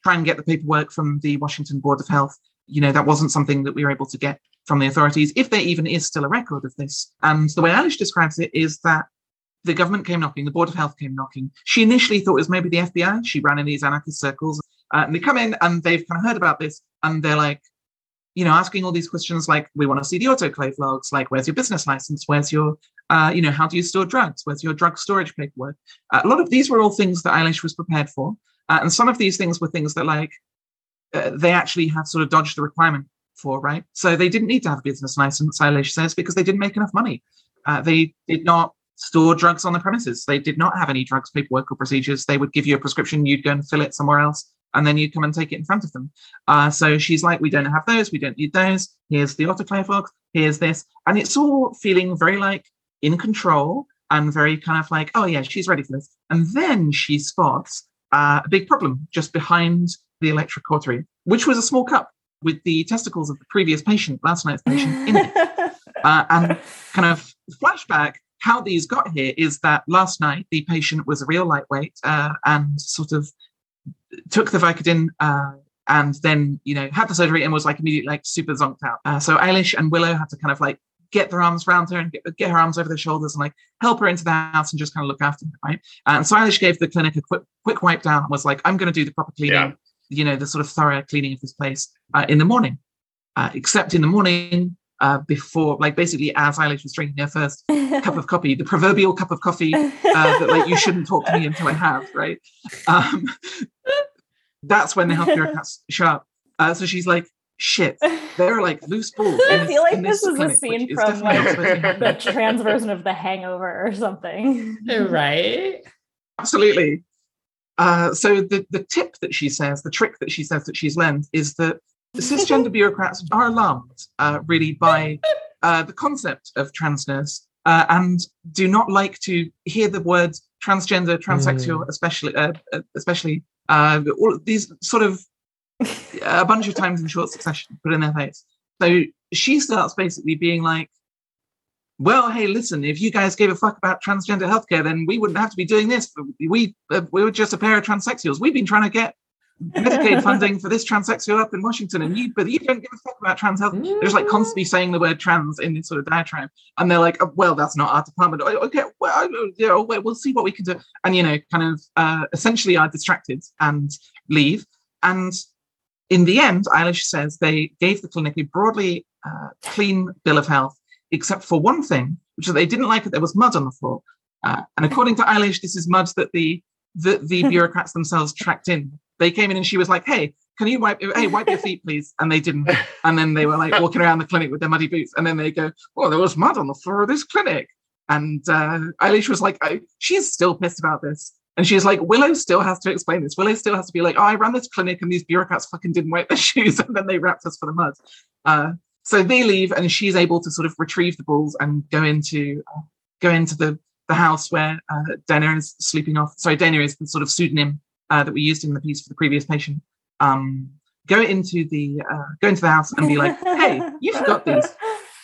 try and get the paperwork from the Washington Board of Health. You know, that wasn't something that we were able to get from the authorities, if there even is still a record of this. And the way Eilish describes it is that the government came knocking, the Board of Health came knocking. She initially thought it was maybe the FBI. She ran in these anarchist circles. Uh, and they come in and they've kind of heard about this and they're like, you know, asking all these questions like, we want to see the autoclave logs, like, where's your business license? Where's your, uh, you know, how do you store drugs? Where's your drug storage paperwork? Uh, a lot of these were all things that Eilish was prepared for. Uh, and some of these things were things that, like, uh, they actually have sort of dodged the requirement for, right? So they didn't need to have a business license, Eilish says, because they didn't make enough money. Uh, they did not store drugs on the premises. They did not have any drugs paperwork or procedures. They would give you a prescription, you'd go and fill it somewhere else, and then you'd come and take it in front of them. Uh, so she's like, we don't have those, we don't need those. Here's the autoclave box, here's this. And it's all feeling very like in control and very kind of like, oh yeah, she's ready for this. And then she spots uh, a big problem just behind the electric cautery, which was a small cup with the testicles of the previous patient, last night's patient, in it. Uh, and kind of flashback, how these got here is that last night the patient was a real lightweight uh, and sort of took the Vicodin uh, and then, you know, had the surgery and was like immediately like super zonked out. Uh, so Eilish and Willow had to kind of like get their arms around her and get, get, her arms over their shoulders and like help her into the house and just kind of look after her, right? And so Eilish gave the clinic a quick, quick wipe down and was like, I'm going to do the proper cleaning. Yeah you know, the sort of thorough cleaning of this place uh, in the morning. Uh, except in the morning, uh, before, like basically as Eilish was drinking her first cup of coffee, the proverbial cup of coffee uh, that like you shouldn't talk to me until I have, right? Um, that's when the health bureaucrats show up. Uh, so she's like, shit, they're like loose balls. I feel like this, this is clinic, a scene from like the trans version of The Hangover or something. Right? Absolutely. Uh, so the, the tip that she says, the trick that she says that she's learned is that cisgender bureaucrats are alarmed uh, really by uh, the concept of transness uh, and do not like to hear the words transgender, transsexual, mm. especially, uh, uh, especially all these sort of a bunch of times in short succession put in their face. So she starts basically being like, well, hey, listen, if you guys gave a fuck about transgender healthcare, then we wouldn't have to be doing this. We uh, we were just a pair of transsexuals. We've been trying to get Medicaid funding for this transsexual up in Washington, and you, but you don't give a fuck about trans health. They're just like constantly saying the word trans in this sort of diatribe, and they're like, oh, well, that's not our department. Okay, well, you know, we'll see what we can do, and you know, kind of uh, essentially are distracted and leave. And in the end, Eilish says they gave the clinic a broadly uh, clean bill of health except for one thing, which is they didn't like it. There was mud on the floor, uh, and according to Eilish, this is mud that the the, the bureaucrats themselves tracked in. They came in and she was like, "Hey, can you wipe? Hey, wipe your feet, please." And they didn't. And then they were like walking around the clinic with their muddy boots, and then they go, "Oh, there was mud on the floor of this clinic." And uh, Eilish was like, oh, "She's still pissed about this." And she's like, Willow still has to explain this. Willow still has to be like, oh, I ran this clinic and these bureaucrats fucking didn't wipe their shoes and then they wrapped us for the mud. Uh, so they leave, and she's able to sort of retrieve the balls and go into uh, go into the the house where uh, Dana is sleeping off. Sorry, Dana is the sort of pseudonym uh, that we used in the piece for the previous patient. Um, go into the uh, go into the house and be like, "Hey, you forgot these."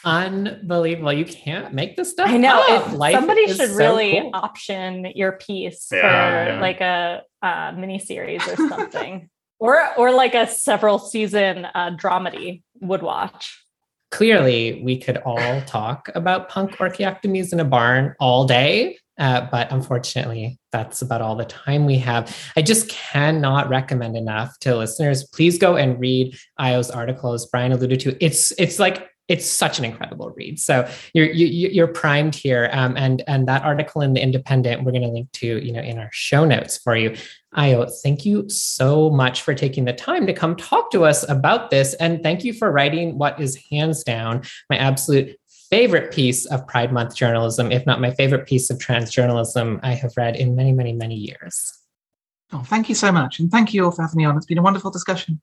Unbelievable! You can't make this stuff. I know. If somebody should so really cool. option your piece yeah, for yeah. like a uh, mini series or something, or or like a several season uh, dramedy would watch clearly we could all talk about punk orchiectomies in a barn all day. Uh, but unfortunately, that's about all the time we have. I just cannot recommend enough to listeners. Please go and read Io's article, as Bryan alluded to. It's it's like it's such an incredible read. So you're you, are you are primed here, um, and and that article in the Independent we're going to link to you know in our show notes for you. Io, thank you so much for taking the time to come talk to us about this, and thank you for writing what is hands down my absolute favorite piece of Pride Month journalism, if not my favorite piece of trans journalism I have read in many many many years. Oh, thank you so much, and thank you all for having me on. It's been a wonderful discussion.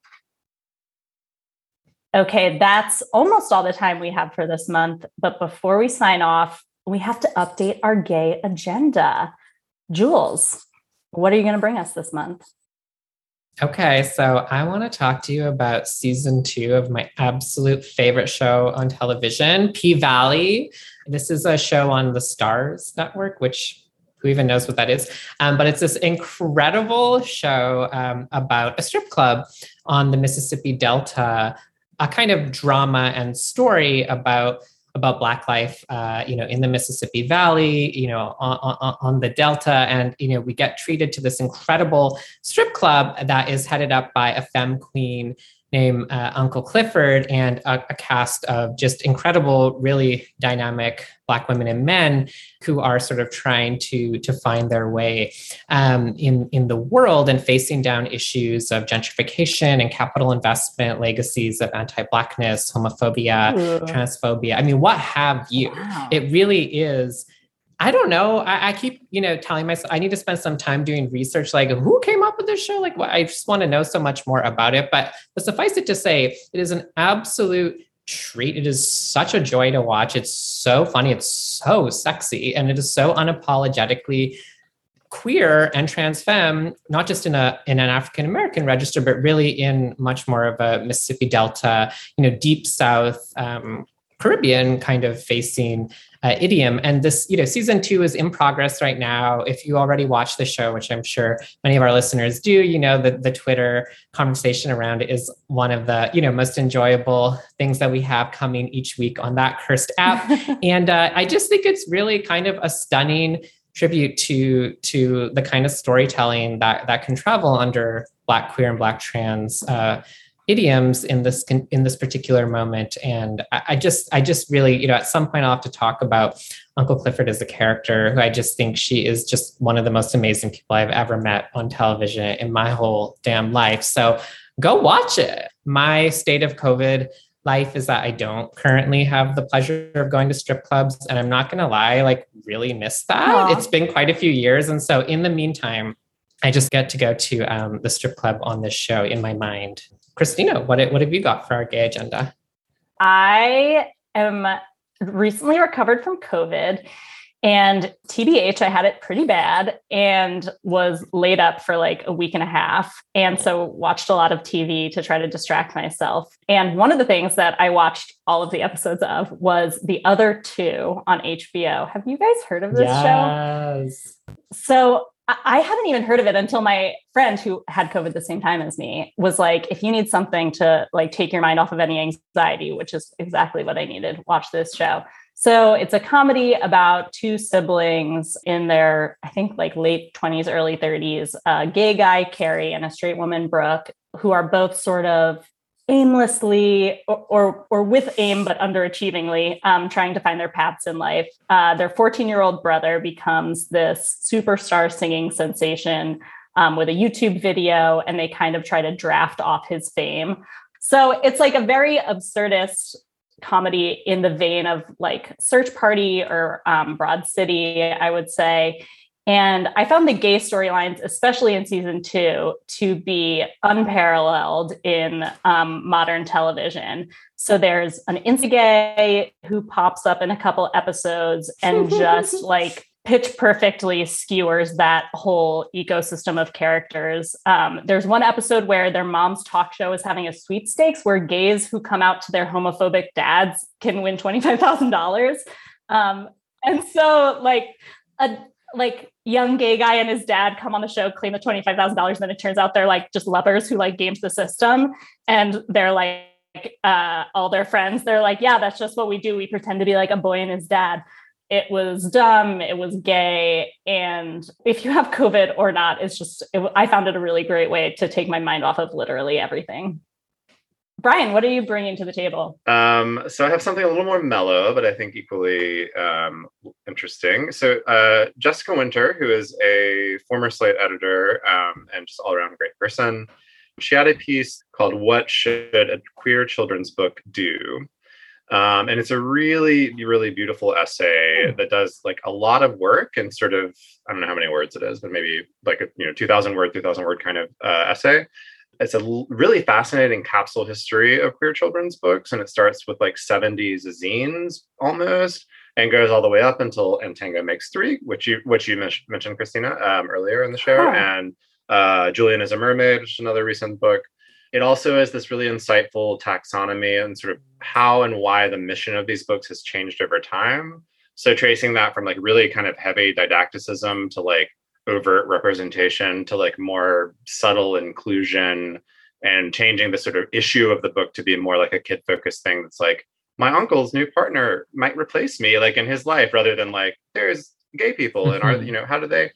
Okay, that's almost all the time we have for this month. But before we sign off, we have to update our gay agenda. Jules, what are you going to bring us this month? Okay, so I want to talk to you about season two of my absolute favorite show on television, P Valley. This is a show on the Starz Network, which who even knows what that is? Um, but it's this incredible show um, about a strip club on the Mississippi Delta a kind of drama and story about about Black life, uh, you know, in the Mississippi Valley, you know, on, on, on, the Delta, and you know, we get treated to this incredible strip club that is headed up by a femme queen named uh, Uncle Clifford and a, a, cast of just incredible, really dynamic Black women and men who are sort of trying to, to find their way um, in, in the world and facing down issues of gentrification and capital investment, legacies of anti Blackness, homophobia, Ooh. transphobia. I mean, what have you? Wow. It really is I don't know. I, I, keep, you know, telling myself I need to spend some time doing research. Like, who came up with this show? Like, well, I just want to know so much more about it. But, but suffice it to say, it is an absolute treat. It is such a joy to watch. It's so funny. It's so sexy, and it is so unapologetically queer and trans femme, not just in a in an African American register, but really in much more of a Mississippi Delta, you know, deep South. Um, Caribbean kind of facing uh, idiom. And this, you know, season two is in progress right now. If you already watched the show, which I'm sure many of our listeners do, you know that the Twitter conversation around it is one of the, you know, most enjoyable things that we have coming each week on that cursed app. and uh, I just think it's really kind of a stunning tribute to to the kind of storytelling that that can travel under Black queer and Black trans. Uh, idioms in this in this particular moment. And I, I, just i just really you know at some point i'll have to talk about uncle clifford as a character who i just think she is just one of the most amazing people i've ever met on television in my whole damn life. So go watch it. My state of covid life is that i don't currently have the pleasure of going to strip clubs. And i'm not going to lie like really miss that. Aww. it's been quite a few years. And so in the meantime I just get to go to um, the strip club on this show in my mind. Christina, what, what have you got for our gay agenda? I am recently recovered from COVID and TBH, I had it pretty bad and was laid up for like a week and a half. And so watched a lot of TV to try to distract myself. And one of the things that I watched all of the episodes of was The Other Two on HBO. Have you guys heard of this yes. show? So I hadn't even heard of it until my friend who had COVID the same time as me was like, if you need something to like take your mind off of any anxiety, which is exactly what I needed, watch this show. So it's a comedy about two siblings in their, I think, like late 20s, early 30s, a gay guy, Carrie, and a straight woman, Brooke, who are both sort of aimlessly or, or, or with aim but underachievingly um, trying to find their paths in life. Uh, their 14 year old brother becomes this superstar singing sensation um, with a youtube video and they kind of try to draft off his fame. So it's like a very absurdist comedy in the vein of like search party or um, broad city i would say and I found the gay storylines, especially in season two, to be unparalleled in um, modern television. So there's an insta-gay who pops up in a couple episodes and just like pitch perfectly skewers that whole ecosystem of characters. Um, there's one episode where their mom's talk show is having a sweepstakes where gays who come out to their homophobic dads can win $25,000. Um, and so, like, a like young gay guy and his dad come on the show, claim the $25,000. And then it turns out they're like just lovers who like games the system. And they're like, uh, all their friends, they're like, yeah, that's just what we do. We pretend to be like a boy and his dad. It was dumb. It was gay. And if you have COVID or not, it's just, it, I found it a really great way to take my mind off of literally everything. Bryan, what are you bringing to the table? Um, so I have something a little more mellow, but I think equally um, interesting. So uh, Jessica Winter, who is a former Slate editor um, and just all around great person, she had a piece called "What Should a Queer Children's Book Do." Um, and it's a really, really beautiful essay hmm. that does like a lot of work and sort of I don't know how many words it is, but maybe like a you know two thousand word, three thousand word kind of uh, essay it's a really fascinating capsule history of queer children's books and it starts with like 70s zines almost and goes all the way up until and tango makes three which you which you mentioned christina um, earlier in the show. Huh. and uh, julian is a mermaid which is another recent book. It also is this really insightful taxonomy and sort of how and why the mission of these books has changed over time. So tracing that from like really kind of heavy didacticism to like overt representation to like more subtle inclusion and changing the sort of issue of the book to be more like a kid focused thing that's like my uncle's new partner might replace me like in his life rather than like there's gay people and are mm-hmm. you know how do they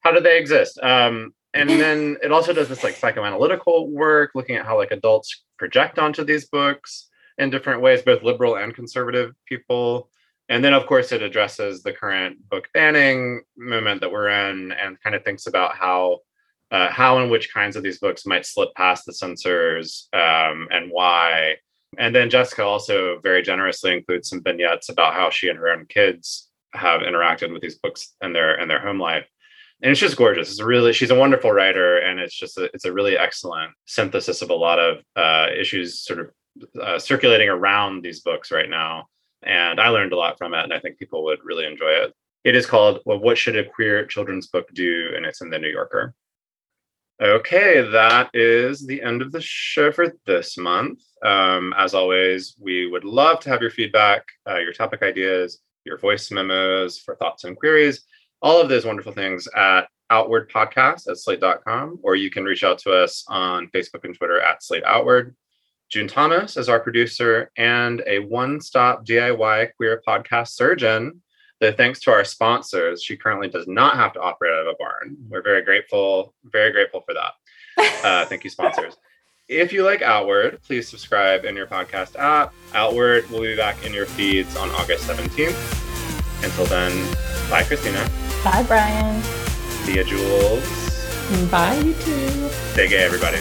how do they exist? Um and then it also does this like psychoanalytical work looking at how like adults project onto these books in different ways both liberal and conservative people and then of course it addresses the current book banning movement that we're in and kind of thinks about how uh, how and which kinds of these books might slip past the censors um, and why. And then jessica also very generously includes some vignettes about how she and her own kids have interacted with these books in their in their home life. And it's just gorgeous. It's really she's a wonderful writer and it's just a, it's a really excellent synthesis of a lot of uh, issues sort of uh, circulating around these books right now and I learned a lot from it, and I think people would really enjoy it. It is called well, "What Should a Queer Children's Book Do?" and it's in the New Yorker. Okay, that is the end of the show for this month. Um, as always, we would love to have your feedback, uh, your topic ideas, your voice memos for thoughts and queries, all of those wonderful things at Outward Podcast at slate.com, or you can reach out to us on Facebook and Twitter at Slate Outward. June Thomas is our producer and a one stop DIY queer podcast surgeon. That thanks to our sponsors, she currently does not have to operate out of a barn. We're very grateful, very grateful for that. Uh, thank you, sponsors. If you like Outward, please subscribe in your podcast app. Outward will be back in your feeds on August 17th. Until then, bye, Christina. Bye, Bryan. See you, Jules. Bye, you too. Stay gay, everybody.